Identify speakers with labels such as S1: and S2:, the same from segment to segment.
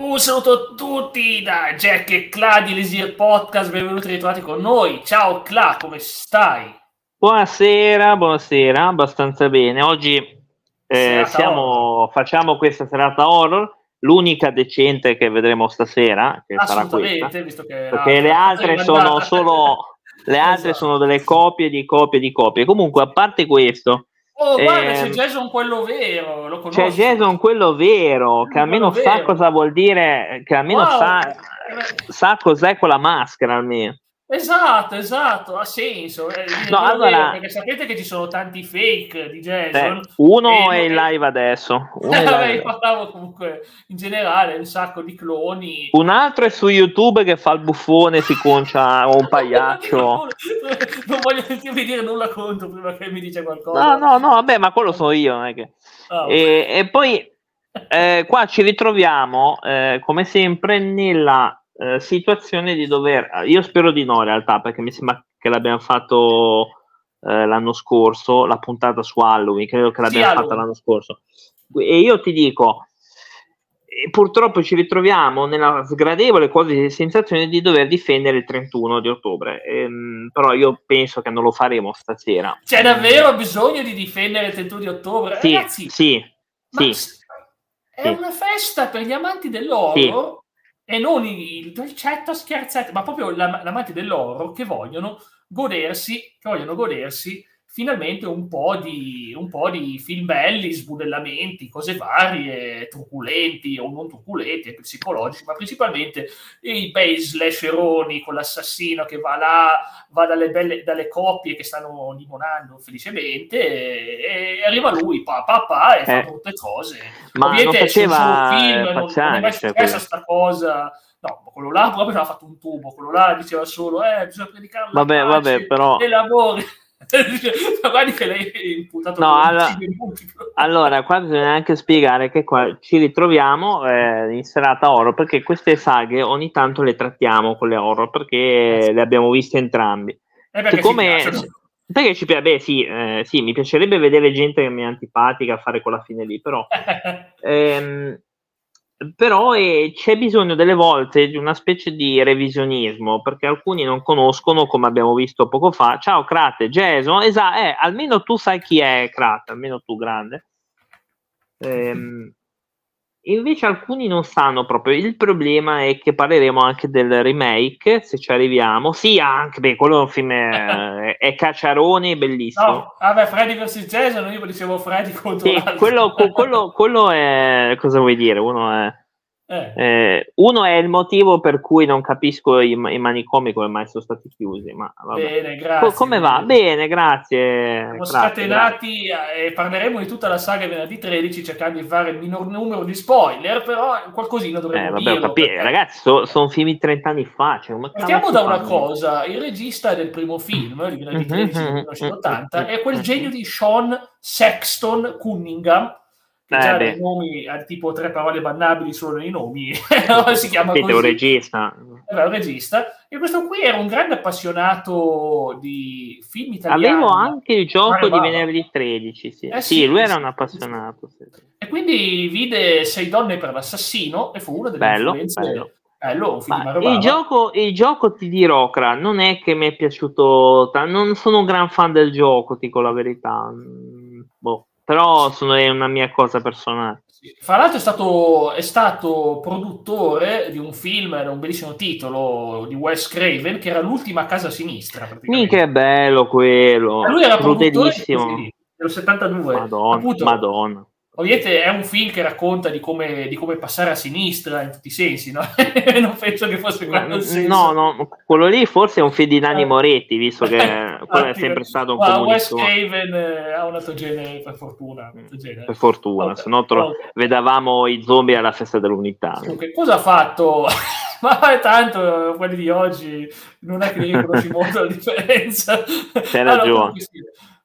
S1: Un saluto a tutti da Jack e Cla di Lesir Podcast, benvenuti ritrovati con noi. Ciao Cla, come stai?
S2: Buonasera, buonasera, abbastanza bene. Oggi eh, siamo, facciamo questa serata horror, l'unica decente che vedremo stasera, che sarà questa, visto che perché le altre sono solo le altre esatto. sono delle copie di copie di copie. Comunque, a parte questo,
S1: Oh, guarda, c'è ehm, Jason quello vero, lo conosco.
S2: C'è Jason quello vero, che almeno sa vero. cosa vuol dire, che almeno wow. sa, sa cos'è quella maschera almeno.
S1: Esatto, esatto, ha senso. Eh, no, allora, perché sapete che ci sono tanti fake di Jason.
S2: Eh, uno è in live adesso. Uno
S1: Vabbè, parlavo comunque in generale un sacco di cloni.
S2: Un altro è su YouTube che fa il buffone, si concia un pagliaccio.
S1: non voglio sentirmi dire nulla contro prima che mi dice qualcosa.
S2: No, no, no, vabbè, ma quello sono io. Non è che... oh, e, e, poi eh, qua ci ritroviamo, eh, come sempre, nella eh, situazione di dover, io spero di no in realtà, perché mi sembra che l'abbiamo fatto eh, l'anno scorso, la puntata su Halloween, credo che l'abbiamo sì, fatta l'anno scorso. E io ti dico, purtroppo ci ritroviamo nella sgradevole quasi sensazione di dover difendere il 31 di ottobre, ehm, però io penso che non lo faremo stasera.
S1: C'è davvero bisogno di difendere il 31 di ottobre?
S2: Sì,
S1: Ragazzi,
S2: sì, sì.
S1: È sì. una festa per gli amanti dell'oro. Sì e non il dolcetto scherzetto, ma proprio l'amante dell'oro che vogliono godersi, che vogliono godersi finalmente un po' di, un po' di film belli, sbudellamenti, cose varie, truculenti o non truculenti, psicologici, ma principalmente i bei slasheroni con l'assassino che va là, va dalle, belle, dalle coppie che stanno limonando felicemente e, e arriva lui, papà, pa, e fa eh. tutte cose.
S2: Ma Ovviamente non faceva
S1: film, non, non è mai successa cioè, sta cosa No, quello là proprio aveva fatto un tubo, quello là diceva solo, eh, bisogna predicare
S2: Vabbè, vabbè, però...
S1: E lavori. Guardi che lei è imputato
S2: no, allora, allora, qua bisogna anche spiegare che qua ci ritroviamo eh, in serata horror perché queste saghe ogni tanto le trattiamo con le horror perché eh, le abbiamo viste entrambi.
S1: Eh, Siccome,
S2: perché ci piace, beh, sì, eh, sì, mi piacerebbe vedere gente che mi è antipatica a fare quella fine lì, però ehm, però eh, c'è bisogno delle volte di una specie di revisionismo perché alcuni non conoscono come abbiamo visto poco fa. Ciao Crate, Jason esatto, eh, almeno tu sai chi è Crate almeno tu grande. Ehm, invece alcuni non sanno proprio. Il problema è che parleremo anche del remake se ci arriviamo. Sì anche beh quello è un film è, è cacciarone bellissimo. No,
S1: vabbè Freddy vs Jason io dicevo Freddy contro
S2: sì, quello, quello, quello, è cosa vuoi dire? Uno è eh. Eh, uno è il motivo per cui non capisco i, i manicomi come mai sono stati chiusi. Ma vabbè.
S1: Bene, grazie.
S2: come va? Bene, grazie.
S1: Siamo grazie, scatenati grazie. e parleremo di tutta la saga venerdì 13 cercando di fare il minor numero di spoiler, però qualcosina dovremmo
S2: eh, vabbè, dirlo. Perché... Ragazzi, so, sono film di 30 anni fa. Cioè,
S1: Partiamo da una cosa, il regista del primo film, il venerdì 13 del 1980, è quel genio di Sean Sexton Cunningham, eh, già beh. dei nomi ha tipo tre parole bannabili solo nei nomi, si chiama
S2: così. È un regista.
S1: È un regista. E questo qui era un grande appassionato di film italiani.
S2: Avevo anche il gioco di venerdì 13, sì. Eh, sì, sì, lui era un appassionato. Sì.
S1: E quindi vide Sei donne per l'assassino e fu una delle bello, influenze... Bello. Bello,
S2: il, gioco, il gioco ti dirò, Cra, non è che mi è piaciuto, t- non sono un gran fan del gioco, dico la verità. Però sono, è una mia cosa personale.
S1: Fra l'altro è stato, è stato produttore di un film, era un bellissimo titolo, di Wes Craven, che era l'ultima casa sinistra.
S2: Mica è bello quello.
S1: Ma lui era produttore dello 72.
S2: Madonna, Appunto, Madonna.
S1: Ovviamente è un film che racconta di come, di come, passare a sinistra in tutti i sensi, no? non penso che fosse quello il senso.
S2: No, no, quello lì forse è un film di Nanni eh. Moretti, visto che quello è sempre stato un
S1: po'. West Haven eh, ha un altro genere, per fortuna.
S2: Genere. Per fortuna, okay. se no tro- okay. vedavamo i zombie alla festa dell'unità.
S1: Okay. Cosa ha fatto? Ma tanto quelli di oggi non è che riconosci molto la differenza.
S2: C'è allora, ragione.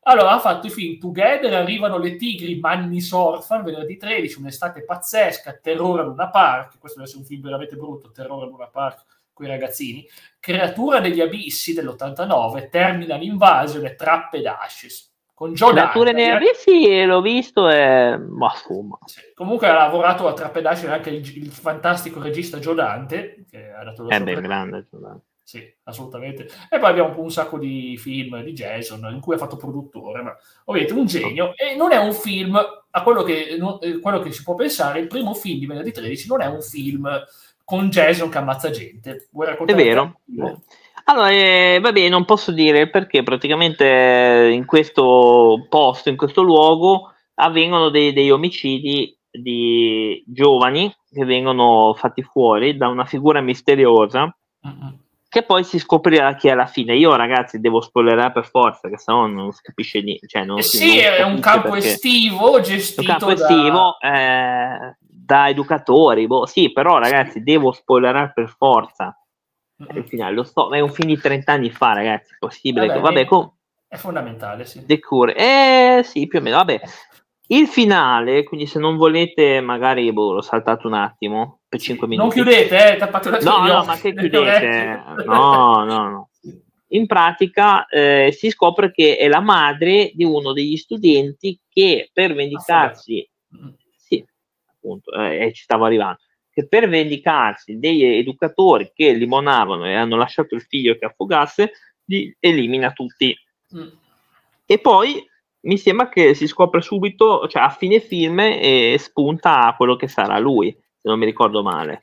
S1: Allora ha fatto i film Together, Arrivano le tigri, Manni Sorfan, venerdì 13, un'estate pazzesca, Terrore a Luna Park, questo deve essere un film veramente brutto, Terrore a Luna Park con i ragazzini, Creatura degli abissi dell'89, Terminal Invasion e Trapped Ashes. con Joe
S2: Nature Nere, sì, l'ho visto e... Ma insomma.
S1: Comunque ha lavorato a Trapedasci anche il, il, fantastico regista Joe Dante, che ha dato
S2: È ben grande Joe Dante.
S1: Sì, assolutamente. E poi abbiamo un sacco di film di Jason in cui ha fatto produttore, ma ovviamente un genio. E non è un film, a quello che, eh, quello che si può pensare, il primo film di venerdì 13 non è un film con Jason che ammazza gente.
S2: Vuoi raccontare? È vero. Allora, eh, vabbè, non posso dire perché praticamente in questo posto, in questo luogo, avvengono dei, degli omicidi di giovani che vengono fatti fuori da una figura misteriosa. Uh-uh che poi si scoprirà chi è alla fine. Io, ragazzi, devo spoilerare per forza, che sennò non si capisce niente. Cioè, non
S1: eh sì, non è un campo estivo gestito un campo
S2: da... estivo eh, da educatori. Boh, sì, però, ragazzi, devo spoilerare per forza. Mm-hmm. Il finale, lo so, è un film di 30 anni fa, ragazzi, possibile. Vabbè, vabbè com-
S1: è fondamentale, sì.
S2: Decure. Eh, sì, più o meno. Vabbè, il finale, quindi se non volete, magari boh, l'ho saltato un attimo per 5 minuti.
S1: Non chiudete, eh, tappato la
S2: No, no, ma che chiudete? No, no, no. In pratica eh, si scopre che è la madre di uno degli studenti che per vendicarsi, ah, sì, appunto, eh, ci stavo arrivando, che per vendicarsi degli educatori che limonavano e hanno lasciato il figlio che affogasse, li elimina tutti. Mm. E poi mi sembra che si scopre subito, cioè a fine film, e spunta quello che sarà lui, se non mi ricordo male.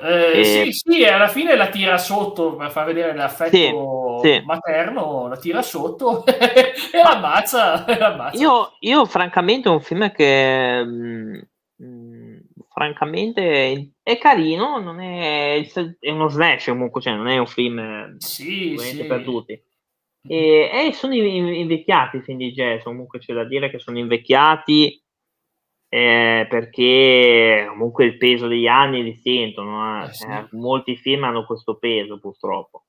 S1: Eh, e... Sì, sì, alla fine la tira sotto per far vedere l'affetto sì, sì. materno, la tira sotto e l'ammazza. L'ammazza.
S2: Io, io, francamente, è un film che mh, mm, mh, francamente è carino, non è, è uno slash comunque, cioè non è un film
S1: sì, sì.
S2: per tutti e, e sono invecchiati i film di jazz, comunque c'è da dire che sono invecchiati eh, perché comunque il peso degli anni li sentono. Eh. Eh, sì. Eh, molti film hanno questo peso purtroppo.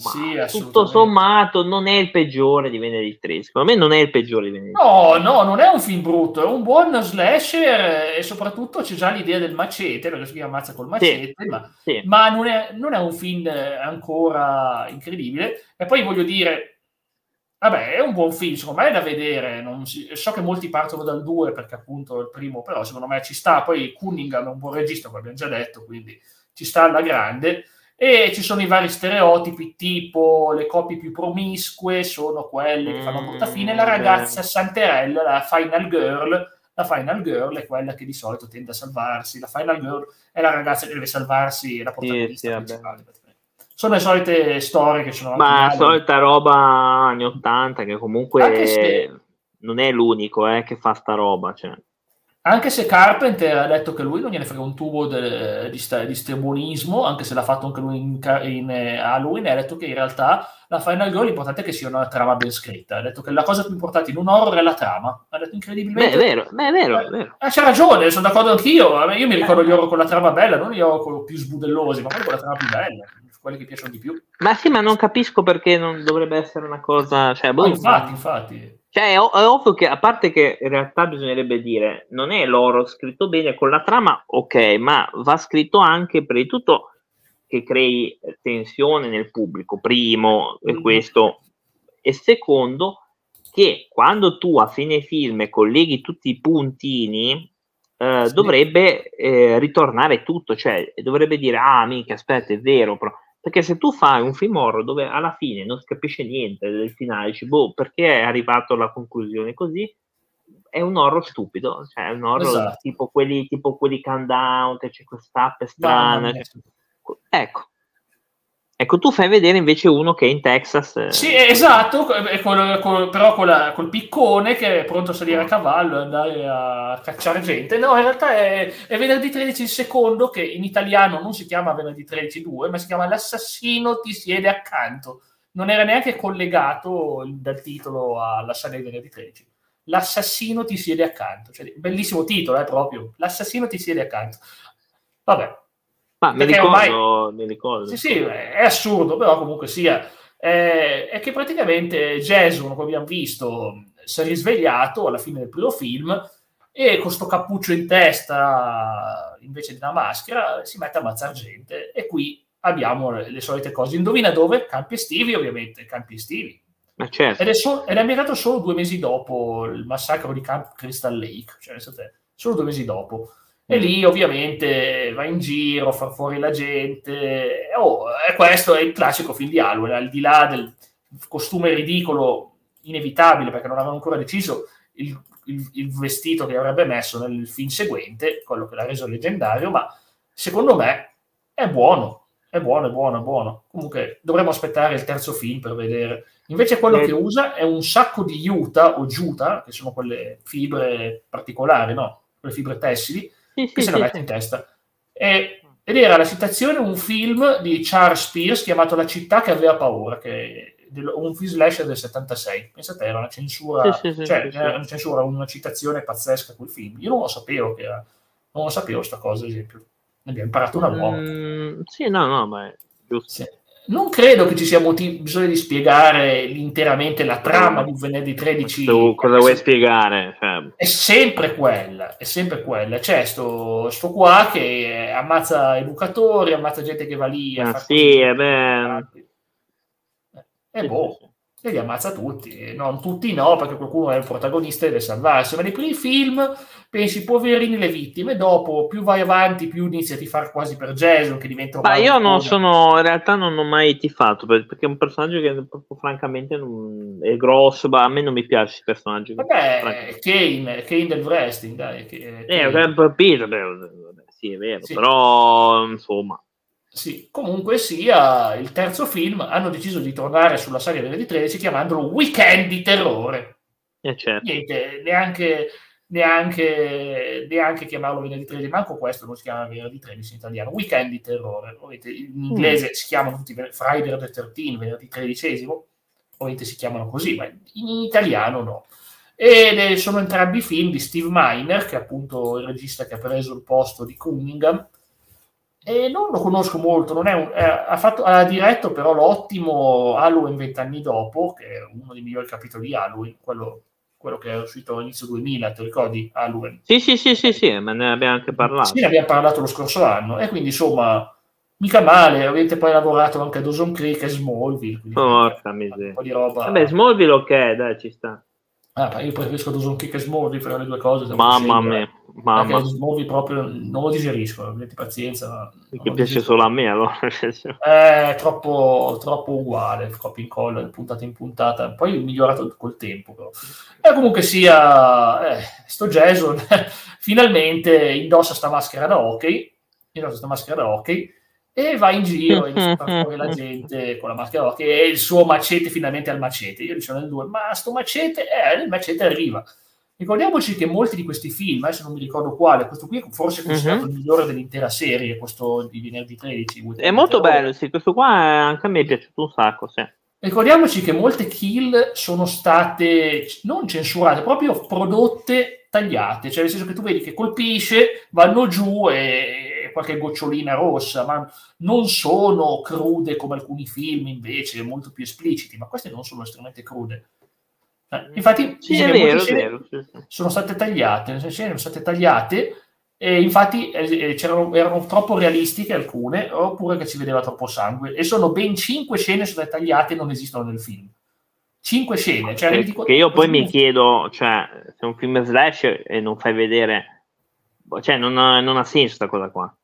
S2: Sì, tutto sommato non è il peggiore di Venerdì 13 secondo me non è il peggiore di Venerdì
S1: no no non è un film brutto è un buon slasher e soprattutto c'è già l'idea del macete perché si ammazza col macete sì, ma, sì. ma non, è, non, è, un film ancora incredibile. E poi voglio dire vabbè è un buon film secondo me è da vedere si, so che molti partono dal 2 perché appunto è il primo però secondo me ci sta. Poi Cunningham è un buon regista come abbiamo già detto quindi ci sta alla grande e ci sono i vari stereotipi, tipo le coppie più promiscue sono quelle che fanno brutta fine, la mm, ragazza Santerella, la final girl, la final girl è quella che di solito tende a salvarsi, la final girl è la ragazza che deve salvarsi, la protagonista sì, sì. Sono le solite storie che sono...
S2: Ma la solita roba anni 80 che comunque se... non è l'unico eh, che fa sta roba. Cioè.
S1: Anche se Carpenter ha detto che lui non gliene frega un tubo de, di, di stemonismo, anche se l'ha fatto anche lui in, in Halloween, ha detto che in realtà la Final Girl l'importante è che sia una trama ben scritta. Ha detto che la cosa più importante in un horror è la trama. Ha detto incredibilmente.
S2: Beh, è vero, beh, è vero, è vero.
S1: Eh, c'ha ragione, sono d'accordo anch'io. Io mi ricordo gli horror con la trama bella, non gli horror più sbudellosi, ma con la trama più bella quelli che piacciono di più.
S2: Ma sì, ma non capisco perché non dovrebbe essere una cosa. Cioè, boh,
S1: oh, infatti, infatti.
S2: Cioè, è, ovvio che, a parte che in realtà bisognerebbe dire, non è l'oro scritto bene con la trama, ok, ma va scritto anche, prima di tutto, che crei tensione nel pubblico, primo, e mm. questo, e secondo, che quando tu a fine film colleghi tutti i puntini, eh, sì. dovrebbe eh, ritornare tutto, cioè dovrebbe dire, ah, mica, aspetta, è vero, però perché se tu fai un film horror dove alla fine non si capisce niente del finale, dici, boh, perché è arrivato alla conclusione così? È un horror stupido, cioè è un horror esatto. tipo quelli tipo quelli countdown, che c'è quest'app strana. Cioè, ecco, Ecco, tu fai vedere invece uno che è in Texas.
S1: Eh, sì, esatto, con, con, però con la, col piccone che è pronto a salire a cavallo e andare a cacciare gente. No, in realtà è, è, venerdì 13 il secondo, che in italiano non si chiama venerdì 13 2, ma si chiama L'assassino ti siede accanto. Non era neanche collegato dal titolo alla saga di venerdì 13. L'assassino ti siede accanto. Cioè, bellissimo titolo, è eh, proprio. L'assassino ti siede accanto. Vabbè,
S2: ma mi ricordo, ormai... mi ricordo.
S1: Sì, sì, è assurdo, però comunque sia. Eh, è che praticamente Jason, come abbiamo visto, si è risvegliato alla fine del primo film e con questo cappuccio in testa, invece di una maschera, si mette a ammazzare gente. E qui abbiamo le, solite cose. Indovina dove? Campi estivi, ovviamente, campi estivi.
S2: certo.
S1: ed, è so- ed, è ambientato solo due mesi dopo il massacro di Camp Crystal Lake, cioè solo due mesi dopo. E lì ovviamente va in giro, fa fuori la gente. Oh, e questo è il classico film di Halloween, al di là del costume ridicolo, inevitabile perché non avevano ancora deciso il, il, il, vestito che avrebbe messo nel film seguente, quello che l'ha reso leggendario, ma secondo me è buono, è buono, è buono, è buono. Comunque dovremmo aspettare il terzo film per vedere. Invece quello eh. che usa è un sacco di juta o giuta, che sono quelle fibre particolari, no? Quelle fibre tessili, sì, che sì, se la mette in testa. E, ed era la citazione un film di Charles Spears chiamato La città che aveva paura, che un film slasher del 76. Pensate, era una censura, sì, sì, cioè, sì, una censura, una citazione pazzesca quel film. Io non lo sapevo che era, non lo sapevo questa cosa, ad esempio. Ne abbiamo imparato una nuova.
S2: Mm, sì, no, no, ma è giusto.
S1: Non credo che ci sia motivo, bisogno di spiegare interamente la trama di venerdì 13.
S2: Tu cosa vuoi spiegare? Cioè...
S1: È sempre quella, è sempre quella. C'è sto, sto qua che ammazza educatori, ammazza gente che va lì.
S2: Ah, sì, è beh
S1: e boh, e li ammazza tutti. Non tutti no, perché qualcuno è il protagonista e deve salvarsi. Ma nei primi film pensi, poverini le vittime, dopo più vai avanti, più inizi a tifare quasi per Jason, che diventa un
S2: Ma io non sono, in realtà non ho mai tifato, perché è un personaggio che proprio, francamente non, è grosso, ma a me non mi piace questo personaggio.
S1: Vabbè, Kane, Kane del wrestling, dai. Che,
S2: eh, ho capito, sì, è vero, sì. però insomma
S1: sì, comunque sia, il terzo film hanno deciso di tornare sulla serie venerdì 13 chiamandolo Weekend di terrore.
S2: Eh certo.
S1: Niente, neanche, neanche, neanche chiamarlo venerdì 13, manco questo non si chiama venerdì 13 in italiano, Weekend di terrore. Ovviamente in mm. inglese mm. si chiamano tutti Friday the 13, venerdì 13, ovviamente si chiamano così, ma in italiano no. Ed sono entrambi film di Steve Miner, che è appunto il regista che ha preso il posto di Cunningham, e non lo conosco molto, non è un, è, ha, fatto, ha, diretto però l'ottimo Halloween vent'anni dopo, che è uno dei migliori capitoli di Halloween, quello, quello che è uscito all'inizio 2000, ti ricordi Halloween?
S2: Sì, sì, sì, sì, sì, ma ne abbiamo anche parlato.
S1: Sì, ne abbiamo parlato lo scorso anno, e quindi insomma, mica male, avete poi lavorato anche a Dawson Creek e Smallville.
S2: Porca miseria.
S1: Un po' di roba.
S2: Vabbè, Smallville ok, dai, ci sta.
S1: Ah, io preferisco Dawson Kick e Smallville per le due cose.
S2: Mamma mia, mamma.
S1: Perché Smallville proprio non lo digerisco, avete pazienza.
S2: Che piace solo a me allora.
S1: è troppo, troppo uguale, troppo in colla, puntata in puntata. Poi migliorato col tempo. Però. E comunque sia, eh, sto Jason finalmente indossa sta maschera da hockey, indossa sta maschera da hockey e va in giro e fa fuori la gente con la maschera che è il suo macete finalmente al macete. Io dicevo nel 2, ma sto macete, eh, il macete arriva. Ricordiamoci che molti di questi film, adesso non mi ricordo quale, questo qui forse è considerato uh-huh. il migliore dell'intera serie, questo di venerdì 13.
S2: È molto bello, sì, questo qua anche a me è piaciuto un sacco, sì.
S1: Ricordiamoci che molte kill sono state non censurate, proprio prodotte tagliate, cioè nel senso che tu vedi che colpisce, vanno giù e qualche gocciolina rossa, ma non sono crude come alcuni film invece, molto più espliciti, ma queste non sono estremamente crude. Eh, infatti,
S2: sì, è vero, è vero,
S1: sono state tagliate, nel senso sono state tagliate e infatti eh, eh erano troppo realistiche alcune, oppure che si vedeva troppo sangue, e sono ben cinque scene state tagliate e non esistono nel film. Cinque scene. Cioè,
S2: che, che io poi mi chiedo, cioè, se un film slash e non fai vedere, cioè, non ha, non ha senso questa cosa qua.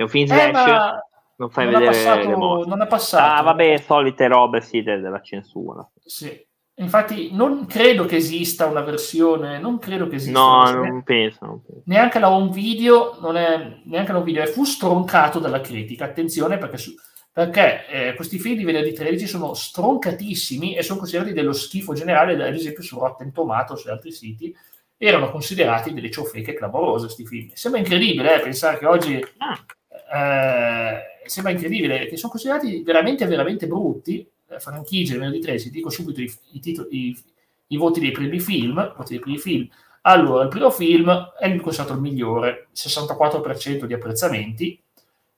S2: È un film slash, eh, non fai non vedere passato, le morti.
S1: Non è passato.
S2: Ah, vabbè, solite robe, sì, della censura.
S1: Sì. Infatti, non credo che esista una versione, non credo che esista.
S2: No, non penso, non penso,
S1: Neanche la home video, non è, neanche la home video, fu stroncato dalla critica. Attenzione perché, su, perché eh, questi film di venerdì 13 sono stroncatissimi e sono considerati dello schifo generale, ad esempio su Rotten Tomatoes e altri siti, erano considerati delle ciofeche clamorose questi film. Sembra incredibile eh, pensare che oggi ah eh, sembra incredibile, che sono considerati veramente, veramente brutti. Eh, franchigie, venerdì 13, dico subito i, i, titoli, i, i, voti dei primi film, voti dei primi film. Allora, il primo film è considerato il migliore, 64% di apprezzamenti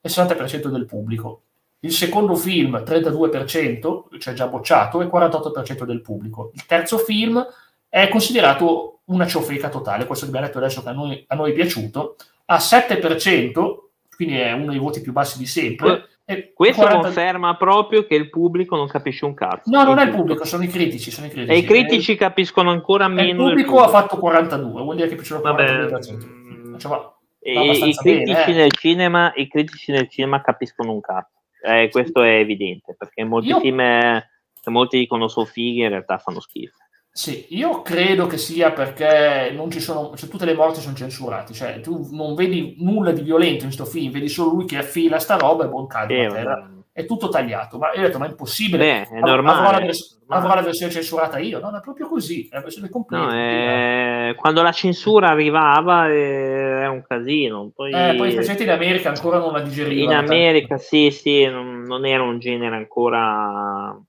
S1: e 60% del pubblico. Il secondo film, 32%, cioè già bocciato, e 48% del pubblico. Il terzo film è considerato una ciofeca totale, questo che abbiamo detto adesso che a noi, a noi è piaciuto, ha 7%, quindi è uno dei voti più bassi di sempre.
S2: E Questo 40... conferma proprio che il pubblico non capisce un cazzo.
S1: No, non è il pubblico, sono i critici. Sono i critici.
S2: E i critici eh, capiscono ancora meno.
S1: Il pubblico ha fatto 42, vuol dire che piacciono 42%.
S2: Mm, cioè, i, i, critici bene, eh. nel cinema, I critici nel cinema capiscono un cazzo. Eh, questo è evidente, perché molti Io... film, eh, molti dicono sono fighi, in realtà fanno schifo.
S1: Sì, io credo che sia perché non ci sono, cioè tutte le morti sono censurate, cioè tu non vedi nulla di violento in questo film, vedi solo lui che affila sta roba e buon caldo, eh, è tutto tagliato, ma io ho detto, ma è impossibile,
S2: Beh, è normale, avrò,
S1: la, vers- avrò la versione censurata io, no, è proprio così, è la versione completa. No,
S2: eh, quando la censura arrivava eh, era un casino, poi,
S1: eh, poi in America ancora non la digerivano.
S2: In America sì, sì, non, non era un genere ancora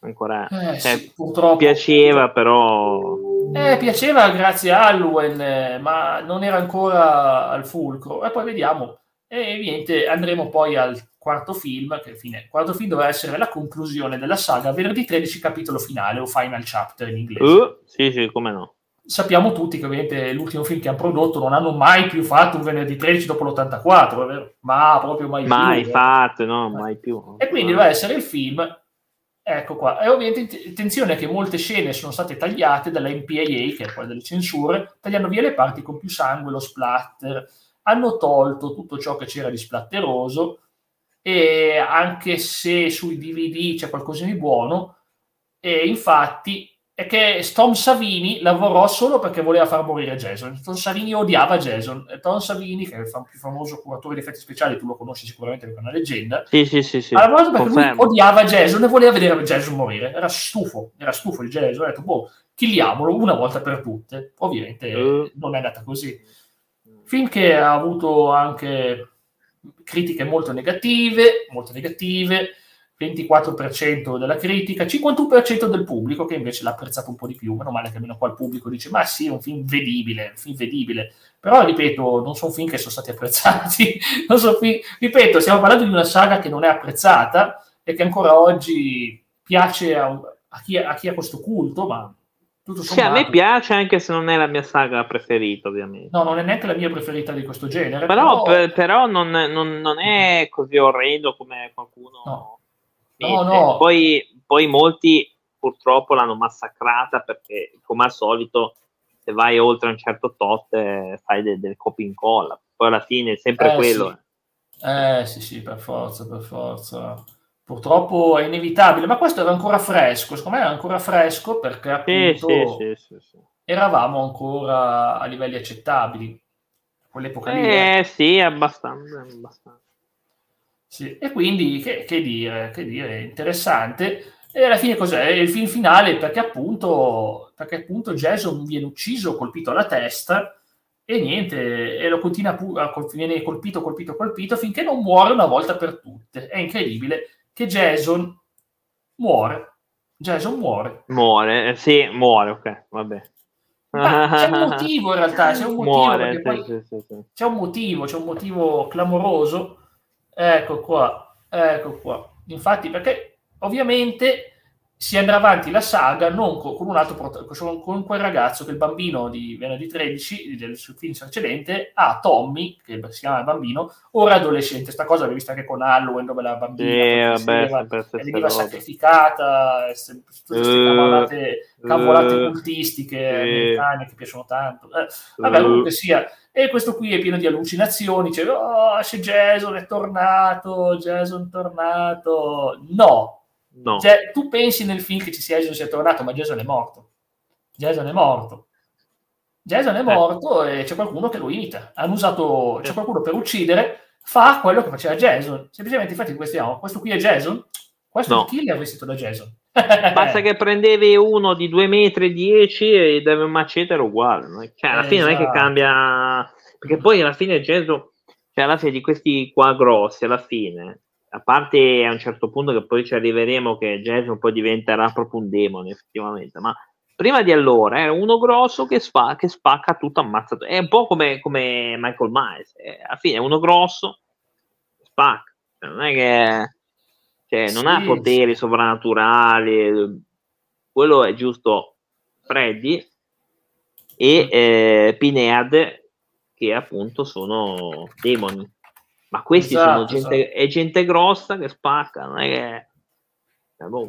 S2: ancora eh, cioè, sì, purtroppo. piaceva però
S1: eh, piaceva grazie a Halloween eh, ma non era ancora al fulcro. E poi vediamo. E niente andremo poi al quarto film che fine, il quarto film doveva essere la conclusione della saga venerdì 13 capitolo finale o final chapter in inglese.
S2: Uh, sì sì come no.
S1: Sappiamo tutti che ovviamente l'ultimo film che hanno prodotto non hanno mai più fatto un venerdì 13 dopo l'84 ma proprio mai,
S2: mai
S1: più
S2: mai fatto no mai più.
S1: E quindi doveva essere il film Ecco qua, e ovviamente attenzione che molte scene sono state tagliate dalla MPAA, che è quella delle censure, tagliando via le parti con più sangue, lo splatter, hanno tolto tutto ciò che c'era di splatteroso e anche se sui DVD c'è qualcosa di buono, e infatti è che Tom Savini lavorò solo perché voleva far morire Jason. Tom Savini odiava Jason. Tom Savini, che è il più famoso curatore di effetti speciali, tu lo conosci sicuramente perché è una leggenda.
S2: Sì, sì, sì. sì.
S1: Ha lavorato perché lui odiava Jason e voleva vedere Jason morire. Era stufo, era stufo il Jason. Ha detto, boh, killiamolo una volta per tutte. Ovviamente uh. non è andata così. Film che ha avuto anche critiche molto negative, molto negative 24% della critica, 51% del pubblico che invece l'ha apprezzato un po' di più. Meno male che almeno qua il pubblico dice: Ma sì, è un film vedibile, un film vedibile. Però ripeto, non sono film che sono stati apprezzati. film... Ripeto, stiamo parlando di una saga che non è apprezzata e che ancora oggi piace a, a, chi, a chi, ha questo culto, ma
S2: tutto sommato. Sì, a me piace anche se non è la mia saga preferita, ovviamente.
S1: No, non è neanche la mia preferita di questo genere.
S2: Però, però... Per, però non, non, non, è così orrendo come qualcuno. No No, no. Poi, poi molti purtroppo l'hanno massacrata perché, come al solito, se vai oltre un certo tot eh, fai del, del copia incolla. Poi alla fine è sempre
S1: eh,
S2: quello.
S1: Sì. Eh sì, sì, per forza, per forza. Purtroppo è inevitabile, ma questo era ancora fresco. Secondo me era ancora fresco perché appunto
S2: sì, sì,
S1: eravamo ancora a livelli accettabili. Quell'epoca
S2: lì. Eh, eh sì, abbastanza. abbastanza.
S1: Sì, e quindi che, che, dire, che dire, interessante. E alla fine cos'è? Il film finale perché appunto, perché appunto Jason viene ucciso, colpito alla testa e niente, e lo continua a viene colpito, colpito, colpito finché non muore una volta per tutte. È incredibile che Jason muore. Jason muore.
S2: Muore, eh, sì, muore, ok, vabbè.
S1: Ma c'è un motivo in realtà, c'è un motivo, muore, sì, sì, sì, c'è un motivo, c'è un motivo clamoroso Ecco qua, ecco qua. Infatti, perché ovviamente si andrà avanti la saga non con, con un altro con, con quel ragazzo che il bambino di venerdì 13 del film precedente ha Tommy che si chiama bambino ora adolescente. Sta cosa l'hai vista anche con Halloween dove la bambina
S2: sì, vabbè,
S1: e veniva sacrificata tutte queste uh, cavolate, cavolate uh, cultistiche uh, americane che piacciono tanto. Eh, vabbè comunque sia. E questo qui è pieno di allucinazioni, dice, oh, c'è Jason, è tornato, Jason è tornato. No.
S2: No.
S1: Cioè, tu pensi nel film che ci sia Jason sia tornato, ma Jason è morto. Jason è morto. Jason è eh. morto eh. e c'è qualcuno che lo imita. Hanno usato, c'è qualcuno per uccidere, fa quello che faceva Jason. Semplicemente, infatti, questo, questo qui è Jason, questo no. è il killer vestito da Jason.
S2: Basta che prendevi uno di 2 metri 10 e deve un macete era uguale. Cioè, alla fine non è che esatto. cambia. Perché poi alla fine Gesù, cioè alla fine di questi qua grossi, alla fine, a parte a un certo punto che poi ci arriveremo che Gesù poi diventerà proprio un demone, effettivamente, ma prima di allora era uno grosso che, spa, che spacca tutto ammazzato. È un po' come, come Michael Myers. Eh, alla fine è uno grosso, spacca. Cioè, non è che cioè non sì, ha poteri sì. sovrannaturali, quello è giusto Freddy e mm. eh, Pinhead che appunto sono demoni. Ma questi esatto, sono gente, esatto. è gente grossa che spacca, non è che...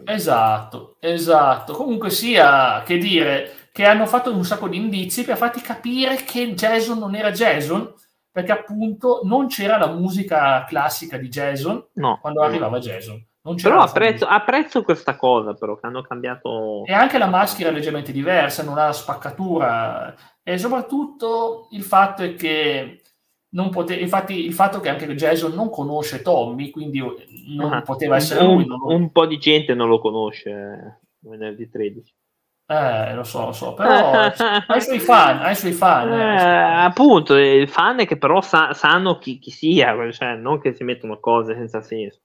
S1: Esatto, esatto. Comunque sia, che dire, che hanno fatto un sacco di indizi per farti capire che Jason non era Jason, perché appunto non c'era la musica classica di Jason no, quando arrivava Jason.
S2: però apprezzo, apprezzo, questa cosa, però, che hanno cambiato...
S1: E anche la maschera è leggermente diversa, non ha la spaccatura. E soprattutto il fatto è che pote- infatti il fatto che anche Jason non conosce Tommy, quindi non ah, poteva essere
S2: un,
S1: lui.
S2: Non... Un po' di gente non lo conosce eh, venerdì 13.
S1: Eh, lo so, lo so, però ha i suoi fan, ha i suoi fan.
S2: Eh, eh, appunto, i fan è che però sa- sanno chi, chi sia, cioè non che si mettono cose senza senso.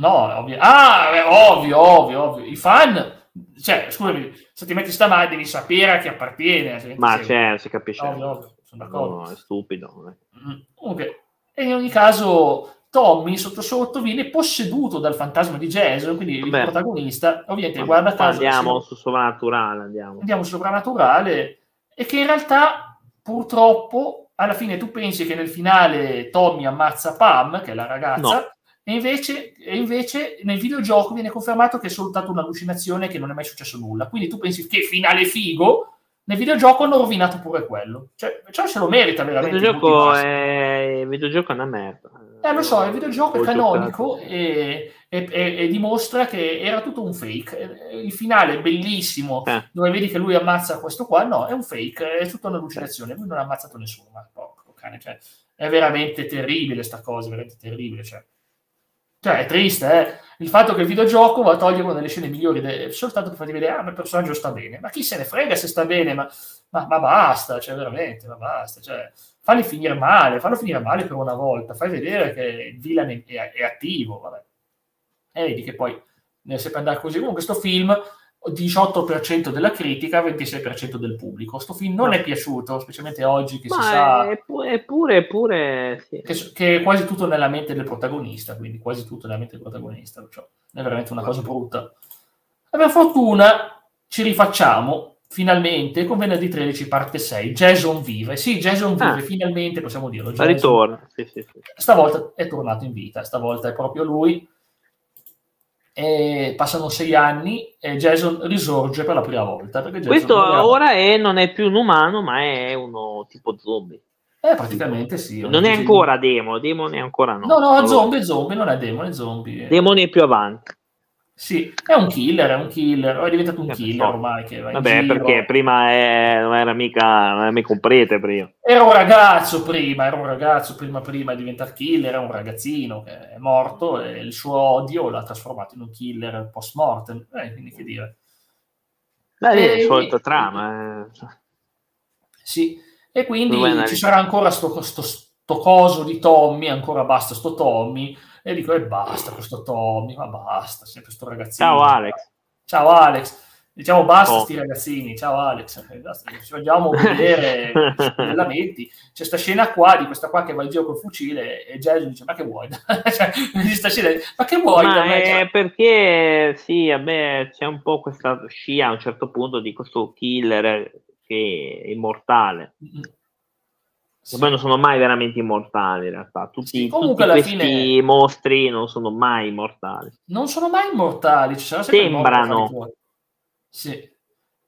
S1: No, ovvio. Ah, beh, ovvio, ovvio, ovvio. I fan, cioè, scusami, se ti metti stamani devi sapere a chi appartiene.
S2: Ma c'è, cioè, si capisce.
S1: Ovvio, ovvio, sono d'accordo.
S2: No, è stupido.
S1: Mm, comunque, in ogni caso, Tommy sotto sotto viene posseduto dal fantasma di Jason, quindi Beh. il protagonista, ovviamente guarda caso...
S2: Andiamo su soprannaturale, andiamo.
S1: Andiamo su soprannaturale, e che in realtà purtroppo alla fine tu pensi che nel finale Tommy ammazza Pam, che è la ragazza, no. e, invece, e invece nel videogioco viene confermato che è soltanto un'allucinazione che non è mai successo nulla. Quindi tu pensi che finale figo, nel videogioco hanno rovinato pure quello. Cioè, cioè se lo merita veramente.
S2: Il videogioco, è... il videogioco è una merda.
S1: Eh, lo so, il videogioco è canonico e, e, e, e, dimostra che era tutto un fake. Il finale è bellissimo, eh. dove vedi che lui ammazza questo qua, no, è un fake, è tutta un'allucinazione. Lui non ha ammazzato nessuno, ma porco cane, cioè, è veramente terribile sta cosa, è veramente terribile. Cioè. Cioè, è triste, eh? Il fatto che il videogioco va a togliere una delle scene migliori de- soltanto per farti vedere, ah, ma il personaggio sta bene. Ma chi se ne frega se sta bene? Ma, ma, ma basta, cioè, veramente, ma basta. Cioè, falli finire male, fallo finire male per una volta, fai vedere che il villain è, è, attivo, vabbè. E vedi che poi, ne sempre andare così. Comunque, questo film 18% della critica, 26% del pubblico. Sto film non è piaciuto, specialmente oggi che Ma si sa...
S2: Eppure, eppure, sì.
S1: che, che, è quasi tutto nella mente del protagonista, quindi quasi tutto nella mente del protagonista. Cioè, è veramente una cosa brutta. Per fortuna ci rifacciamo finalmente con venerdì 13 parte 6 Jason vive sì Jason vive ah, finalmente possiamo dirlo
S2: Jason, ritorna sì, sì.
S1: stavolta è tornato in vita stavolta è proprio lui e passano sei anni e Jason risorge per la prima volta.
S2: Questo ora è, non è più un umano, ma è uno tipo zombie.
S1: Eh, praticamente sì.
S2: Non è ancora demo, demone ancora no.
S1: No, no, zombie, zombie, non è demone, zombie.
S2: Demone è più avanti.
S1: Sì, è un killer, è un killer, è diventato un eh, killer so. ormai. Che va
S2: Vabbè, perché prima è, non era mica, non era mica un prete prima.
S1: Era un ragazzo prima, era un ragazzo prima, prima di diventare killer, era un ragazzino che è morto e il suo odio l'ha trasformato in un killer post mortem. Eh, quindi che dire.
S2: Beh, è il solito trama. Eh.
S1: Sì, e quindi ci sarà ancora sto, sto, sto coso di Tommy, ancora basta sto Tommy e dico, e basta questo Tommy, ma basta, sempre questo ragazzino.
S2: Ciao Alex.
S1: Ciao Alex. Diciamo basta oh. sti ragazzini, ciao Alex, ci vogliamo vedere nella metti. C'è questa scena qua di questa qua che va in giro col fucile e Jason dice ma che vuoi? cioè, scena, ma che vuoi?
S2: Ma me, cioè... perché sì, a me c'è un po' questa scia a un certo punto di questo killer che è immortale. Mm-hmm Poi non sono mai veramente immortali in realtà. Tutti, sì, tutti questi fine... mostri non sono mai immortali.
S1: Non sono mai immortali, ci
S2: sembrano.
S1: Sì.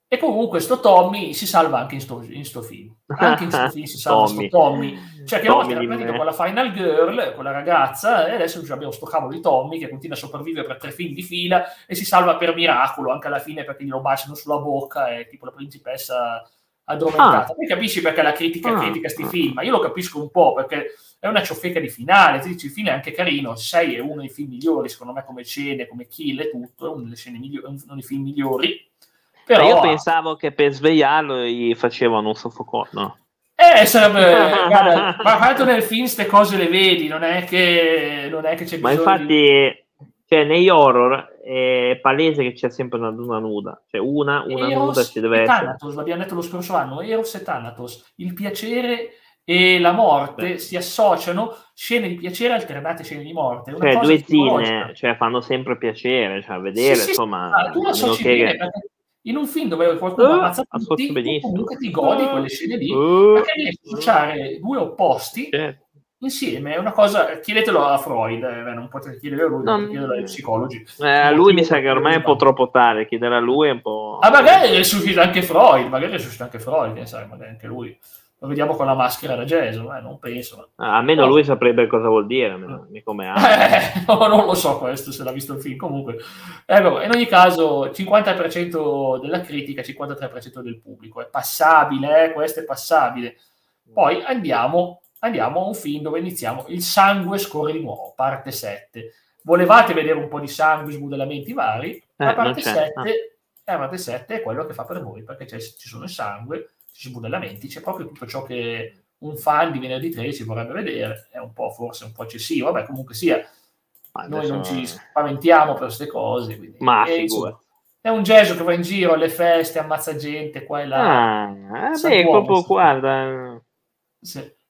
S1: E comunque sto Tommy si salva anche in sto, in sto film. Anche in sto film si salva Tommy. Tommy. Cioè che Tommy era praticamente con la Final Girl, con la ragazza, e adesso abbiamo sto cavolo di Tommy che continua a sopravvivere per tre film di fila e si salva per miracolo anche alla fine perché glielo baciano sulla bocca e tipo la principessa addormentata. Ah. Poi capisci perché la critica ah. critica sti film, ma io lo capisco un po' perché è una ciofeca di finale, ti dici il film è anche carino, 6 è uno dei film migliori, secondo me come scene, come kill e tutto, è uno, delle scene migliori, uno dei film migliori. Però...
S2: io pensavo che per svegliarlo gli facevano un soffocone.
S1: Eh, sarebbe, guarda, ma quanto nel film queste cose le vedi, non è che, non è che c'è
S2: bisogno Ma infatti, di... cioè, negli horror è palese che c'è sempre una luna nuda, cioè una, una Eros nuda ci deve essere.
S1: Thanatos, l'abbiamo detto lo scorso anno, Eros e Thanatos, il piacere e la morte Beh. si associano, scene di piacere alternate scene di morte.
S2: Una cioè due zine, cioè fanno sempre piacere, cioè vedere, sì, insomma... Sì,
S1: tu lo associ che... in un film dove qualcuno uh, ammazza tutti, comunque ti godi uh, quelle scene lì, uh, perché riesci a associare due opposti certo insieme è una cosa, chiedetelo a Freud, eh, non potete chiedere a lui, non, chiedere ai psicologi.
S2: Eh, a lui mi sa che ormai è un po' troppo tardi, chiedere a lui è un po'...
S1: Ah, magari risuscita anche Freud, magari risuscita anche Freud, che sai, magari anche lui. Lo vediamo con la maschera da Jason, eh, non penso.
S2: Ah, almeno no. lui saprebbe cosa vuol dire, almeno, come ha.
S1: Eh, no, non lo so questo, se l'ha visto il film, comunque. Eh, in ogni caso, 50% della critica, 53% del pubblico. È passabile, eh, questo è passabile. Poi andiamo andiamo a un film dove iniziamo Il sangue scorre di nuovo, parte 7. Volevate vedere un po' di sangue, smodellamenti vari? Eh, la parte 7, no. eh, parte 7 è quello che fa per voi, perché ci sono il sangue, ci sono modellamenti, c'è proprio tutto ciò che un fan di venerdì 13 vorrebbe vedere. È un po' forse un po' eccessivo, vabbè, comunque sia. Noi non ci spaventiamo per queste cose. Quindi,
S2: Ma e, insomma,
S1: è un gesso che va in giro alle feste, ammazza gente qua e là.
S2: Ah, beh, proprio guarda.
S1: Sì.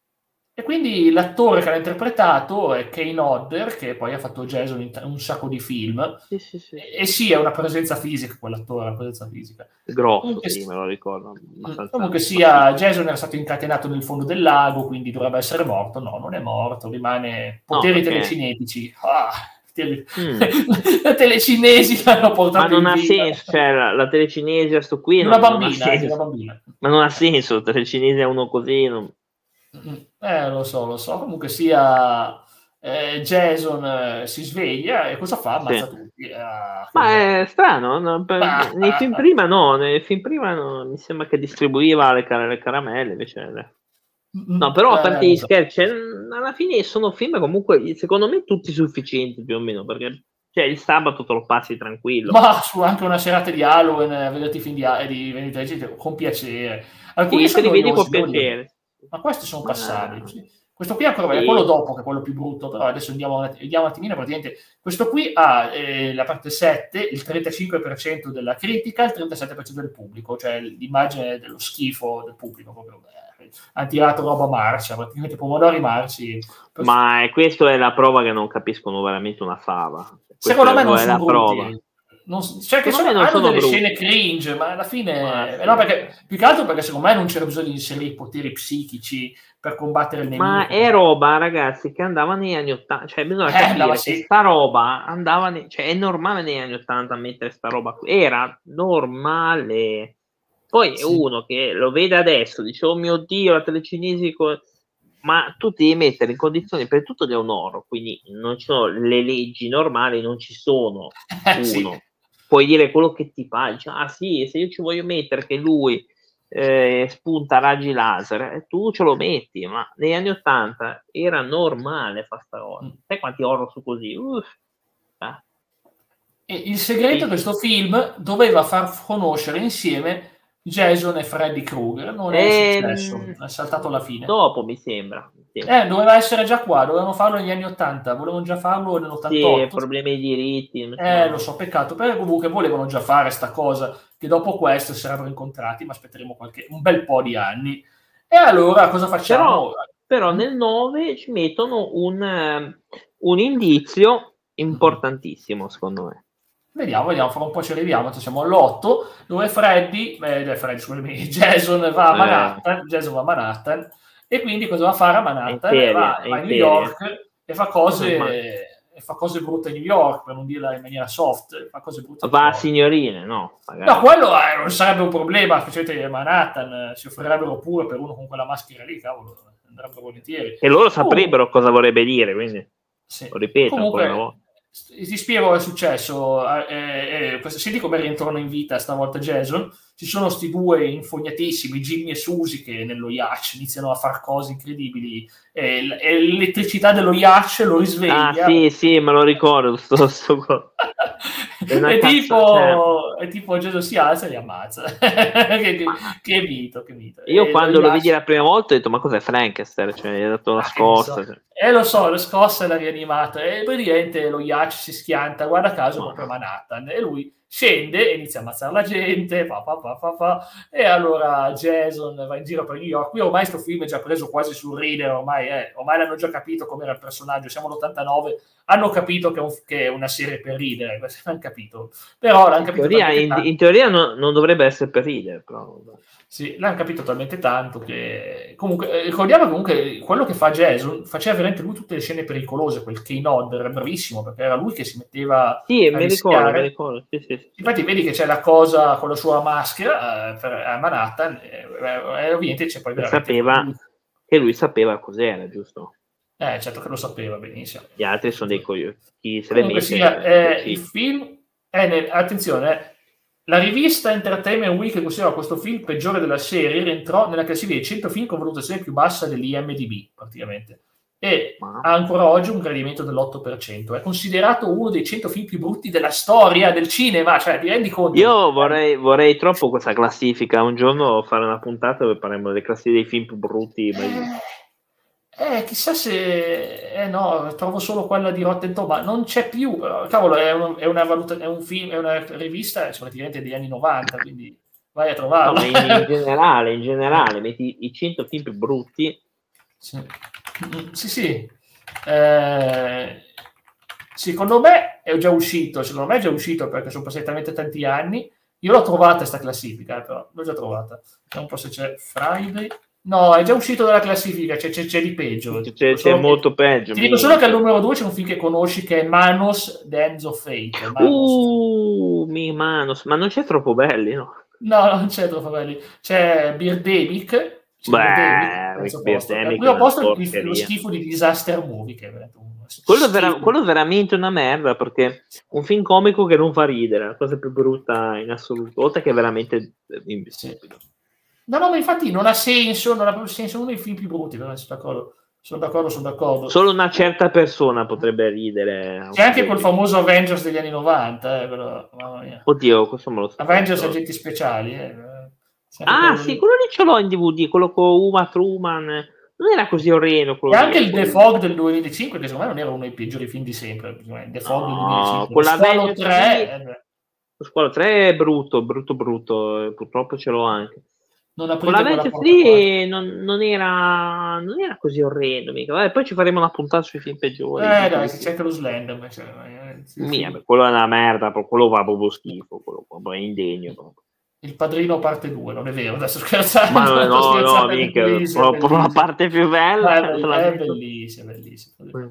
S1: E quindi l'attore che l'ha interpretato è Kane Hodder, che poi ha fatto Jason in t- un sacco di film.
S2: Sì, sì, sì.
S1: E, e, sì, è una presenza fisica, quell'attore, una presenza fisica.
S2: Grosso, comunque, sì, me lo ricordo.
S1: Comunque sia, Jason era stato incatenato nel fondo del lago, quindi dovrebbe essere morto. No, non è morto, rimane poteri no, telecinetici. Ah, tele... mm. le telecinesi l'hanno portato
S2: Ma non ha senso, cioè la, la telecinesi sto qui...
S1: Una, non, bambina, non una bambina.
S2: Ma non ha senso, la telecinesi è uno così... Non...
S1: Eh, lo so, lo so. Comunque sia, eh, Jason eh, si sveglia e cosa fa? Ammazza sì. tutti.
S2: Ah, Ma è strano, no? ah, nei ah, film prima no, nei film prima no, mi sembra che distribuiva le, car- le caramelle invece... Le... No, però a eh, parte gli so. scherzi, cioè, alla fine sono film comunque, secondo me, tutti sufficienti più o meno, perché cioè, il sabato te lo passi tranquillo.
S1: Ma su anche una serata di Halloween, eh, vederti film di, di Venite con piacere.
S2: Alcuni sì, te li vedi con piacere
S1: ma questi sono passabili. Sì. Questo qui ancora è quello dopo che è quello più brutto, però adesso andiamo, andiamo un attimino, praticamente questo qui ha eh, la parte 7, il 35% della critica, il 37% del pubblico, cioè l'immagine dello schifo del pubblico, proprio beh, hanno tirato roba marcia, praticamente pomodori marci.
S2: Ma questo è la prova che non capiscono veramente una fava.
S1: Questo Secondo me non è la brutti. prova non, cioè che sono, hanno sono delle brutti. scene cringe, ma alla fine ma, no, perché, più che altro perché secondo me non c'era bisogno di inserire i poteri psichici per combattere il nemico.
S2: Ma è roba, ragazzi, che andava negli anni 80, cioè bisogna eh, capire sì. che sta roba andava, ne... cioè è normale negli anni 80 mettere sta roba qui, era normale. Poi sì. uno che lo vede adesso, dice oh mio Dio, la telecinesi con ma tu devi mettere in condizioni per tutto di un oro, quindi non ci sono le leggi normali, non ci sono uno. sì puoi dire quello che ti pare, dici, ah sì, se io ci voglio mettere che lui eh, spunta raggi laser, eh, tu ce lo metti, ma negli anni 80 era normale fare sta cosa. Mm. Sai quanti horror su così? Uff.
S1: Eh. Il segreto sì. questo film doveva far conoscere insieme Jason e Freddy Krueger non è ehm, successo, è saltato alla fine.
S2: Dopo mi sembra.
S1: Eh, doveva essere già qua, dovevano farlo negli anni 80, volevano già farlo nell'88.
S2: Sì, problemi di diritti.
S1: Eh, lo so, peccato, però comunque volevano già fare sta cosa, che dopo questo sarebbero incontrati, ma aspetteremo qualche, un bel po' di anni. E allora cosa facciamo?
S2: Però, però nel 9 ci mettono un, um, un indizio importantissimo, secondo me.
S1: Vediamo, vediamo, fra un po' ci arriviamo. Siamo all'8, dove Freddy, eh, Freddy scusami, Jason va a. Manhattan, eh. Jason va a Manhattan, e quindi cosa va a fare a Manhattan? Ferie, va, va, a New York e fa cose... E fa cose brutte a New York, per non dirla in maniera soft, fa cose brutte.
S2: Va a signorine, no?
S1: Magari. No, quello eh, non sarebbe un problema, specialmente a Manhattan, eh, si offrirebbero pure per uno con quella maschera lì, cavolo, andrebbero volentieri.
S2: E loro saprebbero oh. cosa vorrebbe dire, quindi sì. lo ripeto
S1: Comunque, ancora una volta ti spiego cosa è successo. Eh, eh, senti come rientrano in vita stavolta Jason. Ci sono questi due infognatissimi, Jimmy e Susie, che nello yacht iniziano a fare cose incredibili. E, l'elettricità dello yacht lo risveglia.
S2: Ah, sì, sì, me lo ricordo. Sto, sto...
S1: è, tipo, è tipo Jason si alza e li ammazza. che, che, vito, che vito.
S2: Io e quando lo, lo vedi la prima volta ho detto, ma cos'è Frankenstein? Cioè, gli ha dato la ah, scorsa. So.
S1: Cioè. Eh, lo so, lo scossa e l'ha rianimato. E praticamente lo Yacht si schianta, guarda caso, proprio Manhattan. E lui scende e inizia a ammazzare la gente, pa, pa, pa, e allora Jason va in giro per New York. Qui ormai questo film è già preso quasi sul ridere, ormai, eh, ormai l'hanno già capito come era il personaggio, siamo all'89, hanno capito che è, un, che è una serie per ridere, l'hanno capito. Però l'hanno
S2: capito in teoria, in, in teoria no, non dovrebbe essere per ridere, però...
S1: Sì, l'hanno capito talmente tanto che... Comunque, eh, ricordiamo comunque quello che fa Jason, faceva veramente lui tutte le scene pericolose, quel K-Nod era bravissimo, perché era lui che si metteva
S2: Sì, mi ricordo, mi ricordo, sì, sì.
S1: Infatti vedi che c'è la cosa con la sua maschera eh, per, a Manhattan, eh, eh, ovviamente c'è poi
S2: veramente... Sapeva, che lui sapeva cos'era, giusto?
S1: Eh, certo che lo sapeva benissimo.
S2: Gli altri sono dei coglioni. Chi
S1: se le mette... Sia, eh, il film... È nel, attenzione, la rivista Entertainment Week considerava questo film peggiore della serie, rientrò nella classifica dei 100 film con valutazione più bassa dell'IMDb, praticamente. E ha ancora oggi un gradimento dell'8%. È considerato uno dei 100 film più brutti della storia del cinema, cioè ti rendi conto?
S2: Io vorrei, vorrei troppo questa classifica, un giorno fare una puntata dove parliamo delle classifiche dei film più brutti. Eh,
S1: eh, chissà se... Eh no, trovo solo quella di Rotten Tomatoes, non c'è più, cavolo, è, un, è una valuta, è un film, è una rivista cioè, praticamente degli anni 90, quindi vai a trovarla.
S2: No, in, generale, in generale, metti i 100 film più brutti.
S1: Sì, sì. sì. Eh, secondo me è già uscito, secondo me è già uscito perché sono passati talmente tanti anni. Io l'ho trovata questa classifica, però l'ho già trovata. Vediamo un po' se c'è Friday. No, è già uscito dalla classifica, c'è, c'è, c'è di peggio.
S2: C'è, c'è molto che, peggio.
S1: Ti dico solo che al numero 2 c'è un film che conosci che è Manos, The Ends of Fate. Manos.
S2: Uh, mi Manos, ma non c'è troppo belli, no?
S1: No, non c'è troppo belli. C'è Birdemic.
S2: Beh, Birdemic.
S1: Al primo posto lo schifo di Disaster Movie, che è un
S2: quello, vera- quello è veramente una merda perché un film comico che non fa ridere, la cosa più brutta in assoluto, oltre che veramente
S1: sì. No, no, ma infatti non ha senso, non ha proprio senso, uno dei film più brutti, sono d'accordo. Sono d'accordo, sono d'accordo.
S2: Solo una certa persona potrebbe ridere.
S1: C'è anche quel famoso Avengers degli anni 90, eh, però,
S2: Oddio, questo me lo so.
S1: Avengers agenti speciali. Eh.
S2: Ah, sì, quello lì ce l'ho in DVD, quello con Uma Truman. Non era così orrendo.
S1: E anche il The Fog del 2005, che secondo me non era uno dei peggiori film di sempre. The Fog no, del 2005. Con
S2: Squalo 3... Lo Squalo 3 è brutto, brutto, brutto. Purtroppo ce l'ho anche. Non con la Vengeance lì non, non, era, non era così orrendo mica. Vabbè, poi ci faremo una puntata sui film peggiori
S1: eh dai c'è anche lo Slender cioè,
S2: eh, sì, Mia, sì. quello è una merda quello va proprio schifo quello, quello è indegno proprio.
S1: il padrino parte 2 non è vero adesso scherzando
S2: ma no no, no mica la parte più bella
S1: è, è bellissima bellissima mm.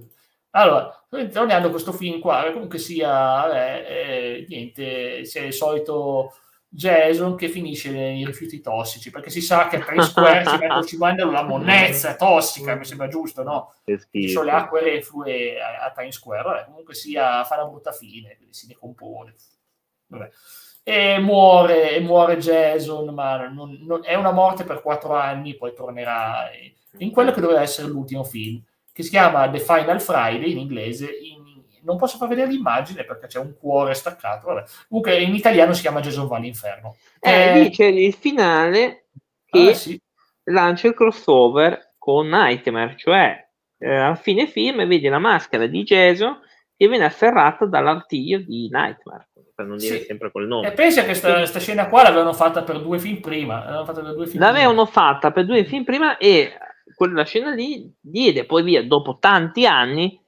S1: allora tornando a questo film qua comunque sia eh, eh, niente c'è il solito Jason che finisce nei rifiuti tossici perché si sa che a Times Square ci, mettono, ci mandano la monnezza tossica mi sembra giusto no? ci sono le acque reflue a, a Times Square Vabbè, comunque sia fa una brutta fine si decompone Vabbè. e muore, e muore Jason ma non, non, è una morte per quattro anni poi tornerà in quello che doveva essere l'ultimo film che si chiama The Final Friday in inglese in non posso far vedere l'immagine perché c'è un cuore staccato. Vabbè. Comunque in italiano si chiama Jason va all'inferno.
S2: Eh, lì c'è il finale che ah, sì. lancia il crossover con Nightmare, cioè eh, a fine film vedi la maschera di Jason che viene afferrata dall'artiglio di Nightmare per non dire sì. sempre quel nome.
S1: E pensa che questa scena qua l'avevano fatta per due film prima. L'avevano fatta per due film
S2: l'avevano prima. fatta per due film prima e quella scena lì diede poi via dopo tanti anni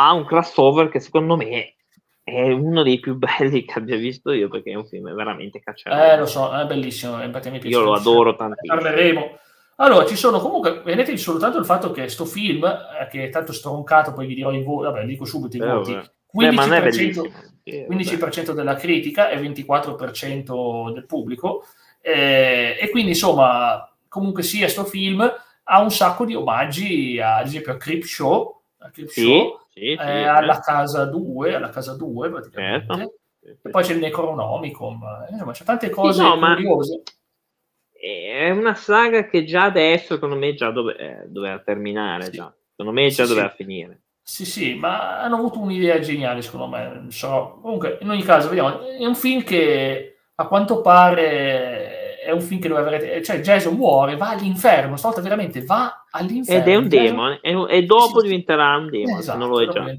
S2: ha un crossover che secondo me è uno dei più belli che abbia visto io perché è un film veramente cacciato.
S1: Eh, lo so, è bellissimo.
S2: Io lo adoro tantissimo.
S1: Parleremo. Allora, ci sono comunque, vedete soltanto il fatto che sto film, eh, che è tanto stroncato, poi vi dirò i voti, vabbè, dico subito i voti, 15%, beh, 15% della critica e 24% del pubblico, eh, e quindi insomma, comunque sia sto film ha un sacco di omaggi, ad esempio a Crip Show, a Crip
S2: sì. Show sì, sì,
S1: eh, alla casa 2, alla casa 2 praticamente. Certo. E poi c'è il Necronomicon, insomma c'è tante cose no, curiose.
S2: È una saga che già adesso, secondo me, già dove, eh, doveva terminare. Già. Secondo me già doveva finire.
S1: Sì, sì, ma hanno avuto un'idea geniale, secondo me. So. Comunque, in ogni caso, vediamo. È un film che a quanto pare è un film che dove avrete, cioè Jason muore, va all'inferno, stavolta veramente va all'inferno.
S2: Ed è un demone, e dopo sì, diventerà un demone, esatto, non lo è già.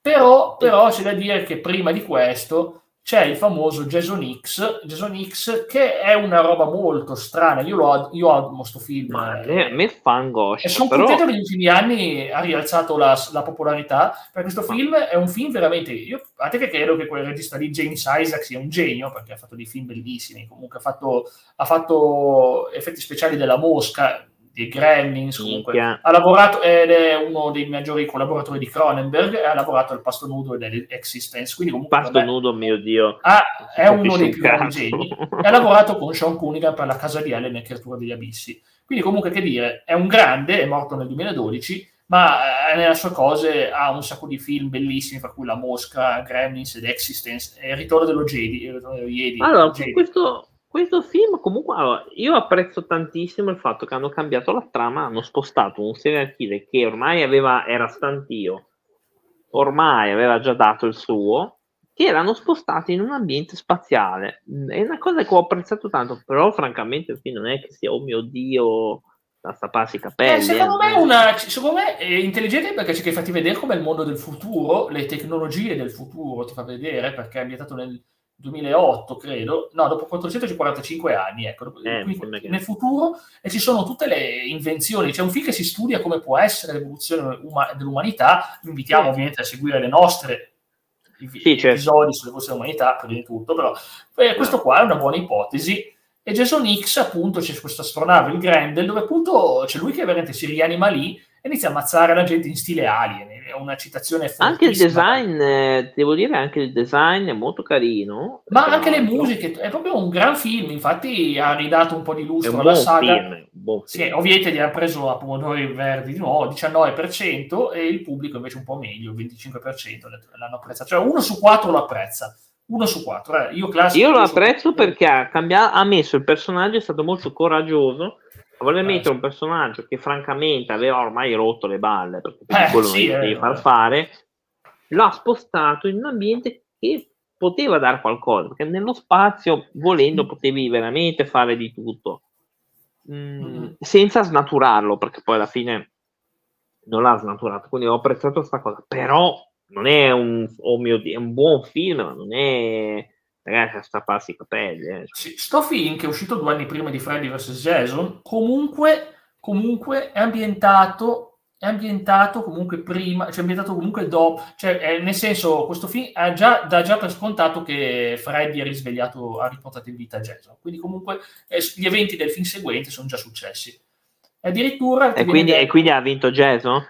S1: Però, però c'è da dire che prima di questo c'è il famoso Jason X, Jason X che è una roba molto strana. Io, lo, io amo questo film.
S2: Ma a me fa angoscia.
S1: E sono però... contento che negli ultimi anni ha rialzato la, la, popolarità, perché questo film è un film veramente... Io, a te che credo che quel regista lì, James Isaac, sia un genio, perché ha fatto dei film bellissimi, comunque ha fatto, ha fatto effetti speciali della mosca, di Gremlins, comunque. Ha lavorato ed è uno dei maggiori collaboratori di Cronenberg ha lavorato al Pasto Nudo e dell'Existence. Quindi comunque
S2: Pasto me, Nudo, mio Dio.
S1: Ha, è uno dei più grandi geni. ha lavorato con Sean Cunningham per la casa di Ellen e Creatura degli Abissi. Quindi comunque che dire, è un grande, è morto nel 2012, ma eh, nelle sue cose ha un sacco di film bellissimi, fra cui La Mosca, Gremlins ed Existence e Il ritorno dello Jedi. Ritorno dello Jedi
S2: allora, Jedi. questo questo film comunque allora, io apprezzo tantissimo il fatto che hanno cambiato la trama, hanno spostato un serial killer che ormai aveva, era stantio, ormai aveva già dato il suo, che erano spostati in un ambiente spaziale. È una cosa che ho apprezzato tanto, però francamente il film non è che sia, oh mio Dio, da stapparsi i capelli. Eh,
S1: secondo, eh. me una, secondo, me è intelligente perché ci fai vedere come il mondo del futuro, le tecnologie del futuro ti fa vedere perché è ambientato nel 2008, credo, no, dopo 445 anni, ecco, eh, nel futuro, e ci sono tutte le invenzioni, c'è un film che si studia come può essere l'evoluzione uma- dell'umanità, vi invitiamo ovviamente a seguire le nostre sì, certo. episodi sull'evoluzione dell'umanità, prima di tutto, però eh, questo qua è una buona ipotesi, e Jason X, appunto, c'è questa astronave, il Grendel, dove appunto c'è lui che veramente si rianima lì, e inizia a ammazzare la gente in stile alien. È una citazione
S2: Anche il design, eh, devo dire, anche il design è molto carino.
S1: Ma anche le musiche, è proprio un gran film. Infatti, ha ridato un po' di lustro alla saga. Film, film. Sì, ovviamente gli ha preso a pomodori verdi di nuovo, 19%, e il pubblico invece un po' meglio, 25% l'hanno apprezzato. Cioè, uno su quattro lo apprezza. Uno su quattro. Eh. Io,
S2: Io lo apprezzo perché ha, cambiato, ha messo il personaggio, è stato molto coraggioso voler mettere un personaggio che francamente aveva ormai rotto le balle perché eh, quello sì, non devi eh, far fare l'ha spostato in un ambiente che poteva dare qualcosa perché nello spazio volendo potevi veramente fare di tutto. Mm, mm. senza snaturarlo perché poi alla fine non l'ha snaturato quindi ho apprezzato questa cosa. Però non è un oh mio Dio, è un buon film ma non è ragazzi a strapparsi i capelli. Eh.
S1: Sì, sto film che è uscito due anni prima di Freddy vs. Jason, comunque, comunque è ambientato è ambientato comunque prima, cioè ambientato comunque dopo, cioè è, nel senso questo film ha già, dà già per scontato che Freddy ha risvegliato, ha riportato in vita Jason, quindi comunque eh, gli eventi del film seguente sono già successi. Addirittura...
S2: E quindi, e quindi ha vinto Jason?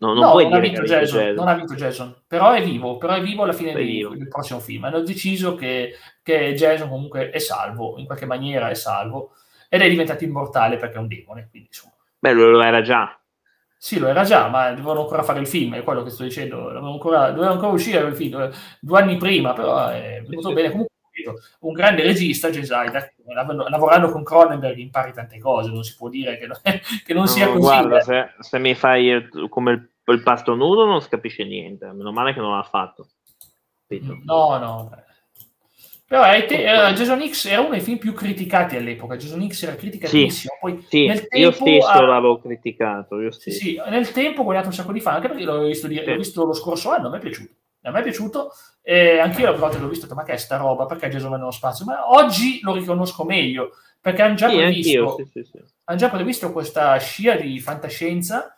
S1: No, non, no, non ha vinto Jason, Jason, non ha vinto Jason, però è vivo, però è vivo alla fine di, del prossimo film. Hanno deciso che, che, Jason comunque è salvo, in qualche maniera è salvo, ed è diventato immortale perché è un demone, quindi insomma.
S2: Beh, lo era già.
S1: Sì, lo era già, ma dovevano ancora fare il film, è quello che sto dicendo, ancora, doveva ancora uscire il film, due anni prima, però è venuto bene. Comunque un grande regista, Isaac, lavorando con Cronenberg impari tante cose, non si può dire che non, che non no, sia così.
S2: Guarda, se, se, mi fai come il, il, pasto nudo non si capisce niente, meno male che non l'ha fatto.
S1: No, no. Però te, uh, Jason X era uno dei film più criticati all'epoca. Jason X era criticatissimo.
S2: Sì, Poi, sì nel tempo, io stesso ha... l'avevo criticato. Io
S1: stesso. Sì, nel tempo ho guadagnato un sacco di fan, anche perché l'ho visto, l'ho visto lo scorso anno, mi è piaciuto a me è piaciuto e anche io a volte l'ho visto ma che è sta roba? Perché Gesù va nello spazio? Ma oggi lo riconosco meglio perché hanno già, sì, previsto, sì, sì, hanno già previsto questa scia di fantascienza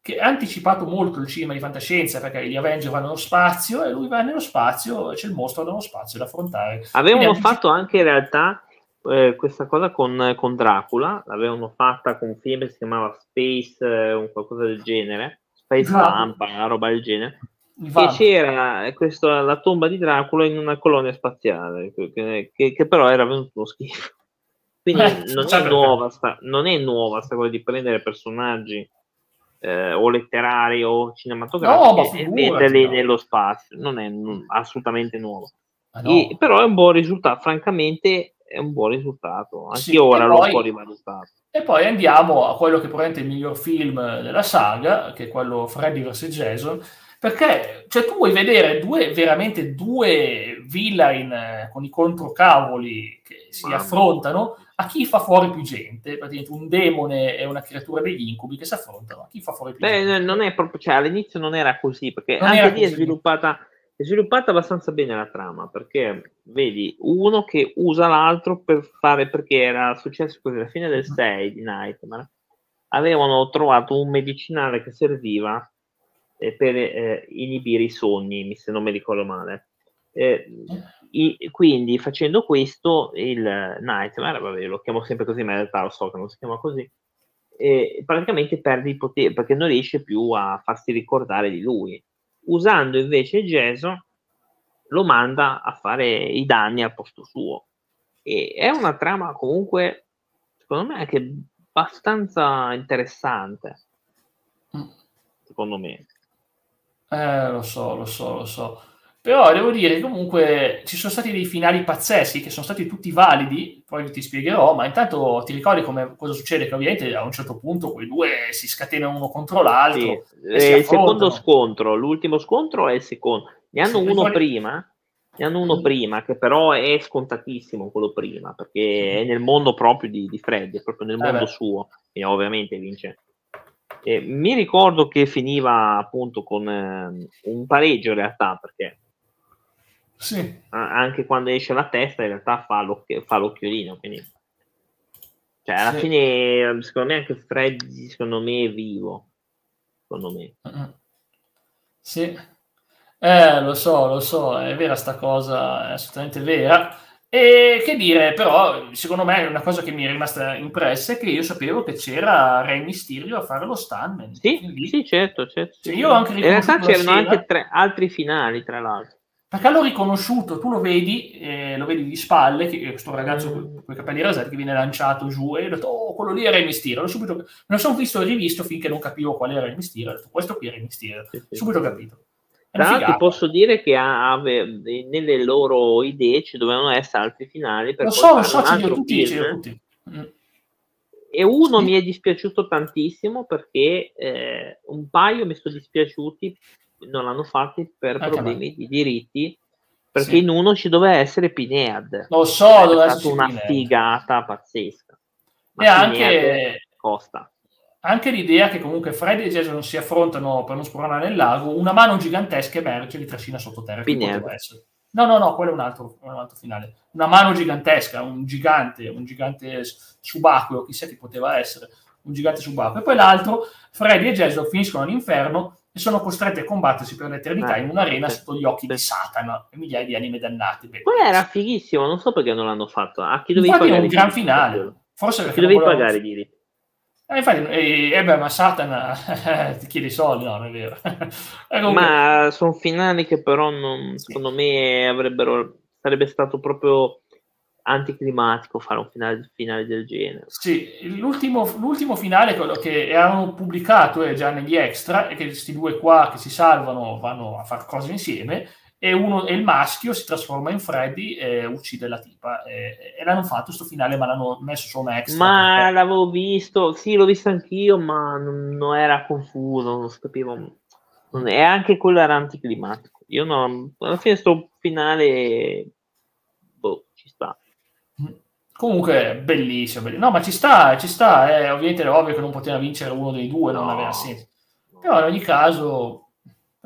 S1: che ha anticipato molto il cinema di fantascienza perché gli Avenger vanno nello spazio e lui va nello spazio e c'è il mostro nello spazio da affrontare.
S2: Avevano Quindi, fatto anche in realtà eh, questa cosa con, con, Dracula l'avevano fatta con un film che si chiamava Space eh, un qualcosa del genere Space Lampa una roba del genere che c'era questo, la tomba di Dracula in una colonia spaziale, che, che, che però era venuto uno schifo. Quindi eh, non, è nuova, sta, non è nuova sta cosa di prendere personaggi eh, o letterari o cinematografici no, e metterli no. nello spazio, non è n- assolutamente nuovo. No. però è un buon risultato, francamente è un buon risultato, anche sì, ora l'ho poi... un po' rivalutato
S1: E poi andiamo a quello che probabilmente è il miglior film della saga, che è quello Freddy vs. Jason, perché cioè, tu vuoi vedere due, veramente due villain eh, con i controcavoli che si Mamma. affrontano a chi fa fuori più gente, praticamente un demone e una creatura degli incubi che si affrontano, a chi fa fuori più
S2: Beh,
S1: gente.
S2: non è proprio, cioè all'inizio non era così, perché non anche lì è sviluppata, è sviluppata abbastanza bene la trama, perché vedi uno che usa l'altro per fare, perché era successo così alla fine del 6 di Nightmare, avevano trovato un medicinale che serviva per eh, inibire i sogni, se non mi ricordo male. Eh, i, quindi facendo questo il Nightmare, vabbè lo chiamo sempre così, ma in realtà lo so che non si chiama così, eh, praticamente perde i poteri perché non riesce più a farsi ricordare di lui. Usando invece Jason lo manda a fare i danni al posto suo. E è una trama comunque, secondo me, anche abbastanza interessante. Mm. Secondo me.
S1: Eh, lo so, lo so, lo so. Però devo dire comunque ci sono stati dei finali pazzeschi che sono stati tutti validi, poi ti spiegherò, ma intanto ti ricordi come, cosa succede? Che ovviamente a un certo punto quei due si scatenano uno contro l'altro. Sì.
S2: il secondo scontro, l'ultimo scontro è il secondo. Ne hanno sì, uno ricordi... prima, ne hanno uno mm. prima, che però è scontatissimo quello prima, perché è nel mondo proprio di, di Freddy, è proprio nel eh mondo beh. suo, e ovviamente vince eh, mi ricordo che finiva appunto con eh, un pareggio in realtà, perché
S1: sì.
S2: anche quando esce la testa in realtà fa, l'occhi- fa l'occhiolino. Quindi... Cioè, alla sì. fine, secondo me anche Freddy, secondo me, è vivo. Secondo me.
S1: Uh-huh. Sì. Eh, lo so, lo so, è vera sta cosa, è assolutamente vera. E che dire, però, secondo me una cosa che mi è rimasta impressa è che io sapevo che c'era Re Mysterio a fare lo stuntman.
S2: Sì, sì certo, certo.
S1: Cioè, io ho anche
S2: In realtà c'erano sera, anche tre, altri finali, tra l'altro.
S1: Perché l'ho riconosciuto, tu lo vedi, eh, lo vedi di spalle, che, questo ragazzo mm. con i capelli rasati che viene lanciato giù e ho detto, oh, quello lì era il Mysterio. L'ho subito, me lo sono visto e rivisto finché non capivo qual era il Mysterio. Ho detto, questo qui era il Mysterio. Sì, sì. Subito capito.
S2: Tra l'altro ti posso dire che ave, nelle loro idee ci dovevano essere altri finali per
S1: lo so, lo so, ci tutti, tutti.
S2: Mm. E uno sì. mi è dispiaciuto tantissimo perché eh, un paio mi sono dispiaciuti, non l'hanno fatti per problemi di diritti, perché sì. in uno ci doveva essere Pinead.
S1: Lo so,
S2: è stata una Pinead. figata pazzesca.
S1: Ma e anche costa anche l'idea che comunque Freddy e Jason si affrontano per non sporare nel lago, una mano gigantesca emerge e li trascina sottoterra. No, no, no, quello è un altro, un altro, finale. Una mano gigantesca, un gigante, un gigante subacqueo, chissà chi poteva essere, un gigante subacqueo. E poi l'altro, Freddy e Jason finiscono all'inferno e sono costretti a combattersi per l'eternità ah, in un'arena sotto gli occhi di Satana e migliaia di anime dannate.
S2: Quello era fighissimo, non so perché non l'hanno fatto. A chi dovevi Infatti
S1: pagare? È un gran finale. Forse
S2: perché chi dovevi pagare i diritti?
S1: Eh, infatti, eh, eh beh, ma Satana ti chiede i soldi, no, non è vero.
S2: comunque... Ma sono finali che però non, secondo me avrebbero, sarebbe stato proprio anticlimatico fare un finale, finale del genere.
S1: Sì, l'ultimo, l'ultimo finale, quello che hanno pubblicato è già negli extra, è che questi due qua che si salvano vanno a fare cose insieme e, uno, e il maschio si trasforma in Freddy e uccide la tipa. E, e l'hanno fatto questo finale, ma l'hanno messo solo extra.
S2: Ma perché... l'avevo visto, sì, l'ho visto anch'io, ma non, non era confuso, non capivo. Non, e anche quello era anticlimatico. Io no, alla fine sto finale, boh, ci sta.
S1: Comunque, bellissimo, bellissimo. No, ma ci sta, ci sta. Eh. Ovviamente è ovvio che non poteva vincere uno dei due, no. non aveva senso. Però in ogni caso,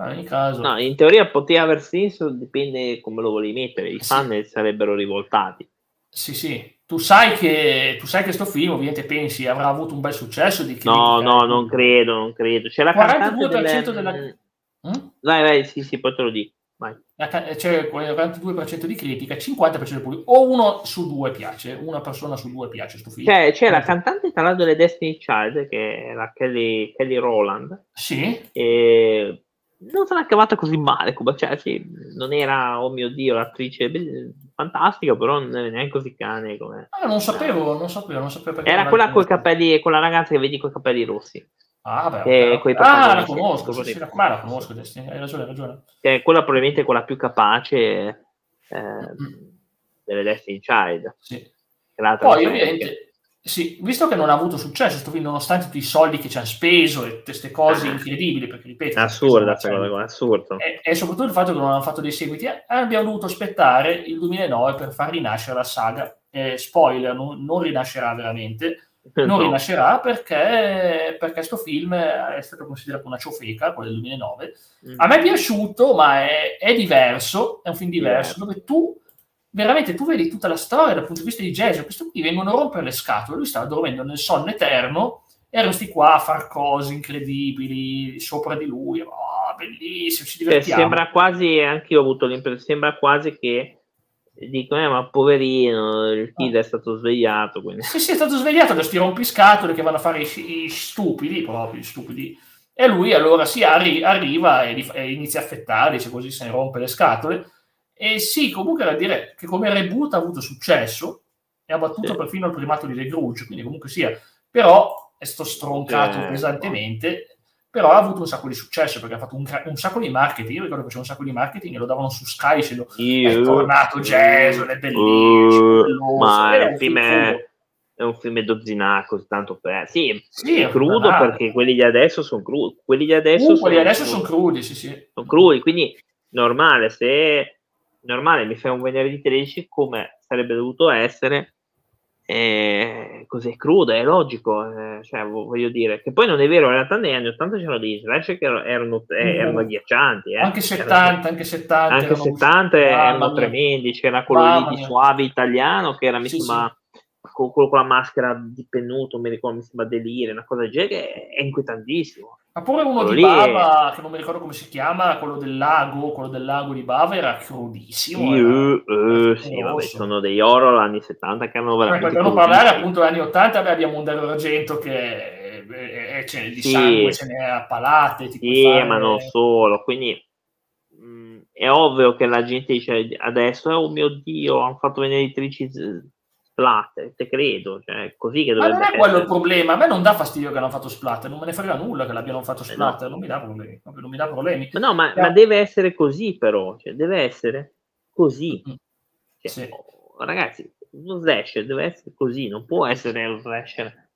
S1: Ah, in, caso.
S2: No, in teoria poteva aver senso, dipende come lo volevi mettere. I sì. fan sarebbero rivoltati.
S1: Sì, sì. Tu sai che tu sai che sto film, ovviamente pensi, avrà avuto un bel successo di
S2: No, no, non credo, non credo. C'è la 42%
S1: delle... della...
S2: Mm? Vai, vai, sì, sì, poi te lo dico. Vai.
S1: C'è il 42% di critica, 50% di pubblico. O uno su due piace, una persona su due piace sto film.
S2: Cioè, c'è la cantante tra l'altro delle Destiny Child, che è la Kelly, Kelly Rowland.
S1: Sì.
S2: E non l'ha cavata così male come cioè, sì, non era oh mio dio l'attrice fantastica però non è neanche così cane come
S1: ah, non sapevo non sapevo non sapevo
S2: era quella con i capelli quella ragazza che vedi con i capelli rossi
S1: ah beh okay. ah la conosco sì, sì, ma la conosco hai ragione hai ragione
S2: è quella probabilmente quella più capace eh, mm. delle Destiny Child
S1: sì. poi ovviamente sì, visto che non ha avuto successo questo film, nonostante tutti i soldi che ci ha speso e queste cose ah. incredibili, perché ripeto,
S2: assurda, cosa, assurdo.
S1: E, e, soprattutto il fatto che non hanno fatto dei seguiti, eh, abbiamo dovuto aspettare il 2009 per far rinascere la saga. Eh, spoiler, non, non, rinascerà veramente, non no. rinascerà perché, perché questo film è stato considerato una ciofeca, quello del 2009. Mm. A me è piaciuto, ma è, è diverso, è un film diverso, yeah. dove tu veramente tu vedi tutta la storia dal punto di vista di Gesù, questo qui vengono a rompere le scatole, lui stava dormendo nel sonno eterno e erano sti qua a far cose incredibili sopra di lui, oh, bellissimo, ci cioè, divertiamo.
S2: sembra quasi, anche io ho avuto l'impressione, sembra quasi che dicono, eh, ma poverino, il kid è stato svegliato. Quindi.
S1: Sì, sì, è stato svegliato da sti rompiscatole che vanno a fare i, i stupidi, proprio i stupidi. E lui allora si arri- arriva e, e, inizia a affettare, dice così se ne rompe le scatole e sì, comunque da dire che come reboot ha avuto successo e ha battuto sì. perfino il primato di The Grudge, quindi comunque sia, però è stato stroncato sì. pesantemente, però ha avuto un sacco di successo perché ha fatto un, un sacco di marketing, io ricordo che faceva un sacco di marketing e lo davano su Sky dicendo io, è tornato Jason, è bellissimo,
S2: uh, ma è un film... È un film dozzinaco, tanto per... Sì, sì è crudo banale. perché quelli di adesso sono crudi. Quelli di adesso, uh,
S1: sono, quelli adesso sono crudi, sì, sì.
S2: Sono crudi, quindi normale, se normale, mi fai un venerdì 13 come sarebbe dovuto essere, eh, così crudo, è logico, eh, cioè, voglio dire, che poi non è vero, in realtà negli anni 80 c'erano dei slash che erano, eh, erano agghiaccianti. Eh.
S1: Anche 70, anche 70.
S2: Anche 70 erano tremendi, c'era quello lì di Suave italiano che era, mi sì, sembra, sì. Con, con, la maschera di pennuto, mi ricordo, mi sembra delire, una cosa del genere, è inquietantissimo.
S1: Ma pure uno quello di Bava, è... che non mi ricordo come si chiama, quello del lago, quello del lago di Bava era crudissimo.
S2: Sì, uh, uh, sì vabbè, sono degli horror anni 70 che hanno veramente...
S1: Per non parlare appunto degli anni 80, beh, abbiamo un Dario Argento che è, c'è di sì. sangue, ce n'è a palate.
S2: Sì, fare... ma non solo, quindi mh, mm, è ovvio che la gente dice adesso, oh mio Dio, hanno fatto venire i trici splatter, te credo, cioè, così che dovrebbe
S1: Ma non è quello il problema, a me non dà fastidio che hanno fatto splatter, non me ne frega nulla che l'abbiano fatto splatter, eh no. non mi dà problemi, non mi dà problemi.
S2: Ma no, ma, ma deve essere così però, cioè, deve essere così. Mm-hmm. Cioè, sì. oh, ragazzi, uno slasher deve essere così, non può essere un slasher.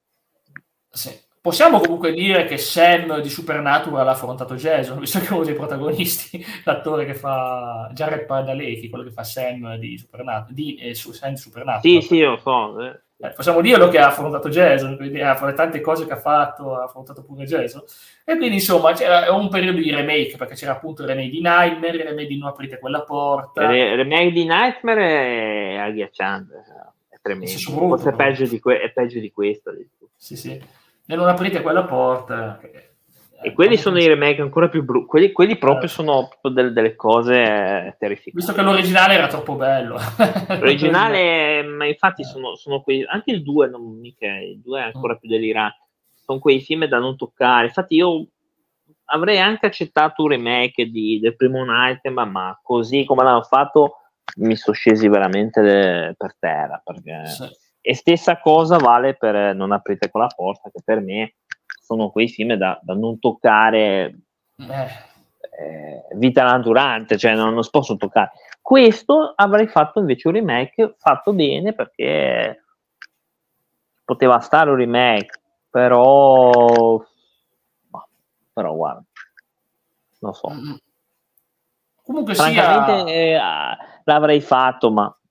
S1: Sì. Possiamo comunque dire che Sam di Supernatural ha affrontato Jason, visto che è uno dei protagonisti, l'attore che fa Jared Padalecki, quello che fa Sam di Supernatural, di, eh, Sam di Supernatural.
S2: Sì, sì, lo so. Eh.
S1: Eh, possiamo dirlo che ha affrontato Jason, quindi ha fatto tante cose che ha fatto, ha affrontato pure Jason. E quindi insomma c'era un periodo di remake, perché c'era appunto il remake di Nightmare, il remake di Non aprite quella porta.
S2: Il remake di Nightmare è agghiacciante, è tremendo. Forse è peggio, di que- è peggio di questo.
S1: Sì, sì e non aprite quella porta.
S2: E quelli sono i remake ancora più brutti, quelli, quelli, proprio sono delle, delle cose terrificanti.
S1: Visto che l'originale era troppo bello.
S2: L'originale, ma infatti sono, sono quei, anche il 2, non mica, il 2 è ancora mm. più delirante, sono quei film da non toccare. Infatti io avrei anche accettato un remake di, del primo Night, ma, ma così come l'hanno fatto mi sono scesi veramente de, per terra, perché... Sì e stessa cosa vale per Non aprite quella porta, che per me sono quei film da, da non toccare eh. Eh, vita naturante, cioè non, non si possono toccare. Questo avrei fatto invece un remake fatto bene perché poteva stare un remake, però, però guarda, non so.
S1: Comunque sia...
S2: Eh, l'avrei fatto, ma
S1: Mm.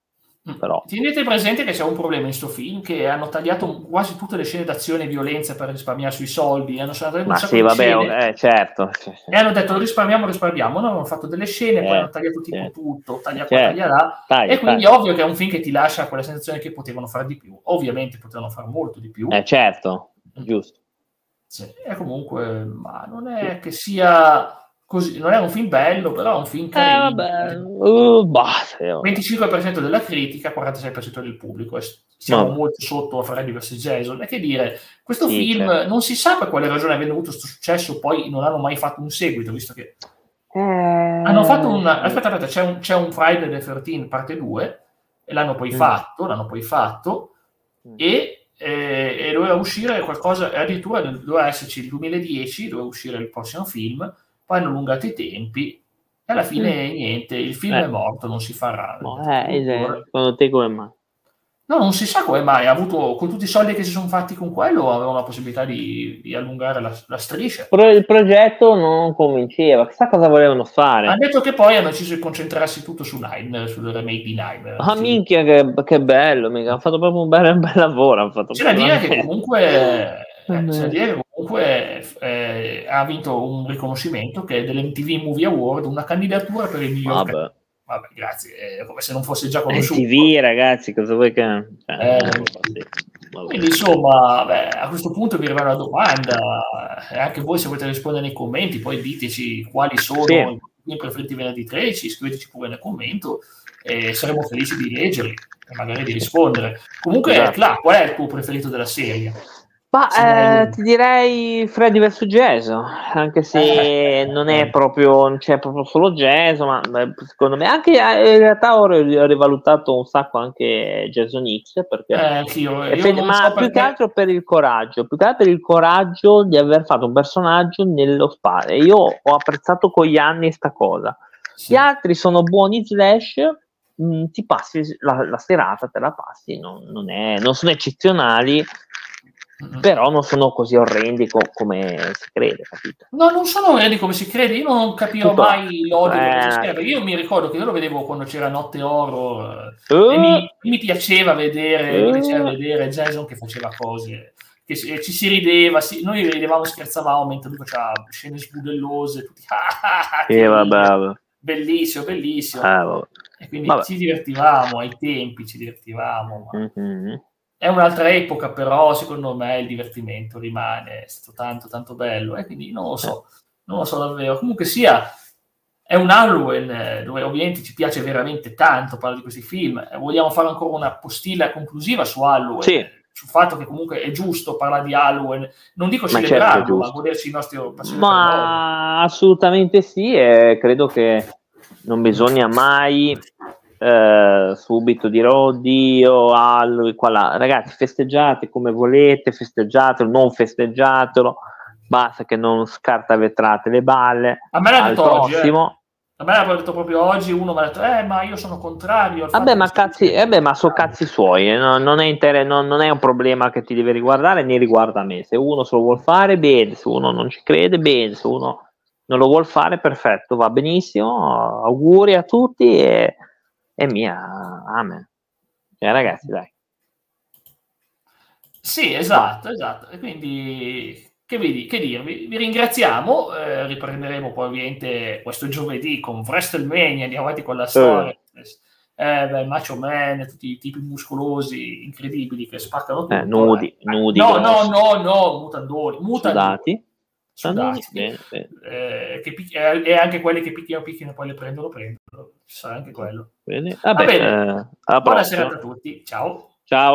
S1: Però. Tenete presente che c'è un problema in questo film che hanno tagliato quasi tutte le scene d'azione e violenza per risparmiare sui soldi. Hanno
S2: Ma sì, vabbè, eh, certo.
S1: E hanno detto risparmiamo, risparmiamo. No, hanno fatto delle scene, eh, poi hanno tagliato tipo eh. tutto, taglia qua, certo. taglia là. Taglia, e quindi taglia. ovvio che è un film che ti lascia quella sensazione che potevano fare di più. Ovviamente potevano fare molto di più.
S2: Eh, certo, mm. giusto.
S1: Sì. E comunque, ma non è che sia Così, non è un film bello, però è un film eh, carino. Eh, uh, bah, 25% della critica, 46% del pubblico. Siamo no. molto sotto a Freddy vs. Jason. E che dire, questo sì, film certo. non si sa per quale ragione avendo avuto questo successo, poi non hanno mai fatto un seguito, visto che eh... hanno fatto un... Aspetta, aspetta, c'è un, c'è un Friday the 13 parte 2, e l'hanno poi mm. fatto, l'hanno poi fatto, mm. e, eh, e doveva uscire qualcosa, addirittura doveva esserci il 2010, doveva uscire il prossimo film, poi hanno allungato i tempi e alla fine mm. niente, il film eh. è morto, non si farà.
S2: No, eh, secondo te come mai?
S1: No, non si sa come mai. Ha avuto, con tutti i soldi che si sono fatti con quello, avevano la possibilità di, di allungare la, la striscia.
S2: Però il progetto non convinceva. Chissà cosa volevano fare.
S1: Ha detto che poi hanno deciso di concentrarsi tutto su Nine, sul remake di Nine.
S2: Ah, sì. minchia, che, che bello. Mica. Hanno fatto proprio un bel, un bel lavoro.
S1: C'è da dire che comunque... Eh, che comunque eh, ha vinto un riconoscimento che è dell'MTV Movie Award, una candidatura per il miglior
S2: Vabbè.
S1: Vabbè, grazie, è come se non fosse già conosciuto.
S2: TV, ragazzi, cosa vuoi che...
S1: Eh, quindi insomma, beh, a questo punto vi arriva una domanda, e anche voi se volete rispondere nei commenti, poi diteci quali sono sì. i miei preferiti venerdì 13, scriveteci pure nel commento e saremo felici di leggerli e magari di rispondere. Comunque, esatto. Cla, qual è il tuo preferito della serie?
S2: Ma eh, ti direi Freddy vs Jason, anche se eh, non è eh. proprio, non c'è proprio solo Jason, ma secondo me anche eh, in realtà ho rivalutato un sacco anche Jason X perché
S1: eh, io, io
S2: per, ma so più perché... che altro per il coraggio, più che altro per il coraggio di aver fatto un personaggio nello spazio. Io ho apprezzato con gli anni questa cosa. Sì. Gli altri sono buoni slash, mh, mm, ti passi la, la, serata, te la passi, non, non, è, non sono eccezionali però non sono così orrendi co- come si crede, capito?
S1: No, non sono orrendi come si crede, io non capivo Tutto. mai l'odio eh. Io mi ricordo che io lo vedevo quando c'era Notte Oro uh. e mi, mi, piaceva vedere, uh. mi piaceva vedere Jason che faceva cose, che ci si rideva, si, noi ridevamo, scherzavamo mentre lui faceva scene sbudellose, tutti
S2: eh, vabbè.
S1: bellissimo, bellissimo.
S2: Ah,
S1: e quindi vabbè. ci divertivamo ai tempi, ci divertivamo. Ma... Mm-hmm è un'altra epoca, però secondo me il divertimento rimane, è stato tanto tanto bello e quindi non lo so, non lo so davvero. Comunque sia, è un Halloween eh, dove ovviamente ci piace veramente tanto parlare di questi film. Eh, vogliamo fare ancora una postilla conclusiva su Halloween?
S2: Sì.
S1: Sul fatto che comunque è giusto parlare di Halloween, non dico celebrarlo, certo ma godersi i nostri
S2: Ma assolutamente sì, e credo che non bisogna mai eh, subito dire oddio, allo, qua là. ragazzi festeggiate come volete, festeggiatelo, non festeggiatelo, basta che non scarta vetrate le balle.
S1: A me l'ha detto prossimo. oggi, eh. A me l'ha detto proprio oggi, uno mi ha detto, eh, ma io sono contrario.
S2: Vabbè, ma, cazzi, eh beh, ma sono cazzi suoi, eh, no, non, è inter- non, non, è un problema che ti deve riguardare né riguarda me. Se uno se lo vuole fare, bene, se uno non ci crede, bene, se uno non lo vuole fare, perfetto, va benissimo. Auguri a tutti e è mia, amen. Cioè, ragazzi, dai.
S1: Sì, esatto, esatto. E quindi, che, vedi, che dirvi? Vi ringraziamo, eh, riprenderemo poi ovviamente questo giovedì con WrestleMania, andiamo avanti con la storia. Eh, beh, Macho Man, tutti i tipi muscolosi incredibili che spaccano tutto.
S2: Eh, nudi, eh. nudi.
S1: No, no, no, no, mutandori. mutandori.
S2: Sudati
S1: sudati. Eh, che picchi- eh, e anche quelli che picchiano picchiano e poi le prendono prendono ci sarà anche quello
S2: bene. Vabbè,
S1: Va bene. Eh, buona serata a tutti ciao
S2: ciao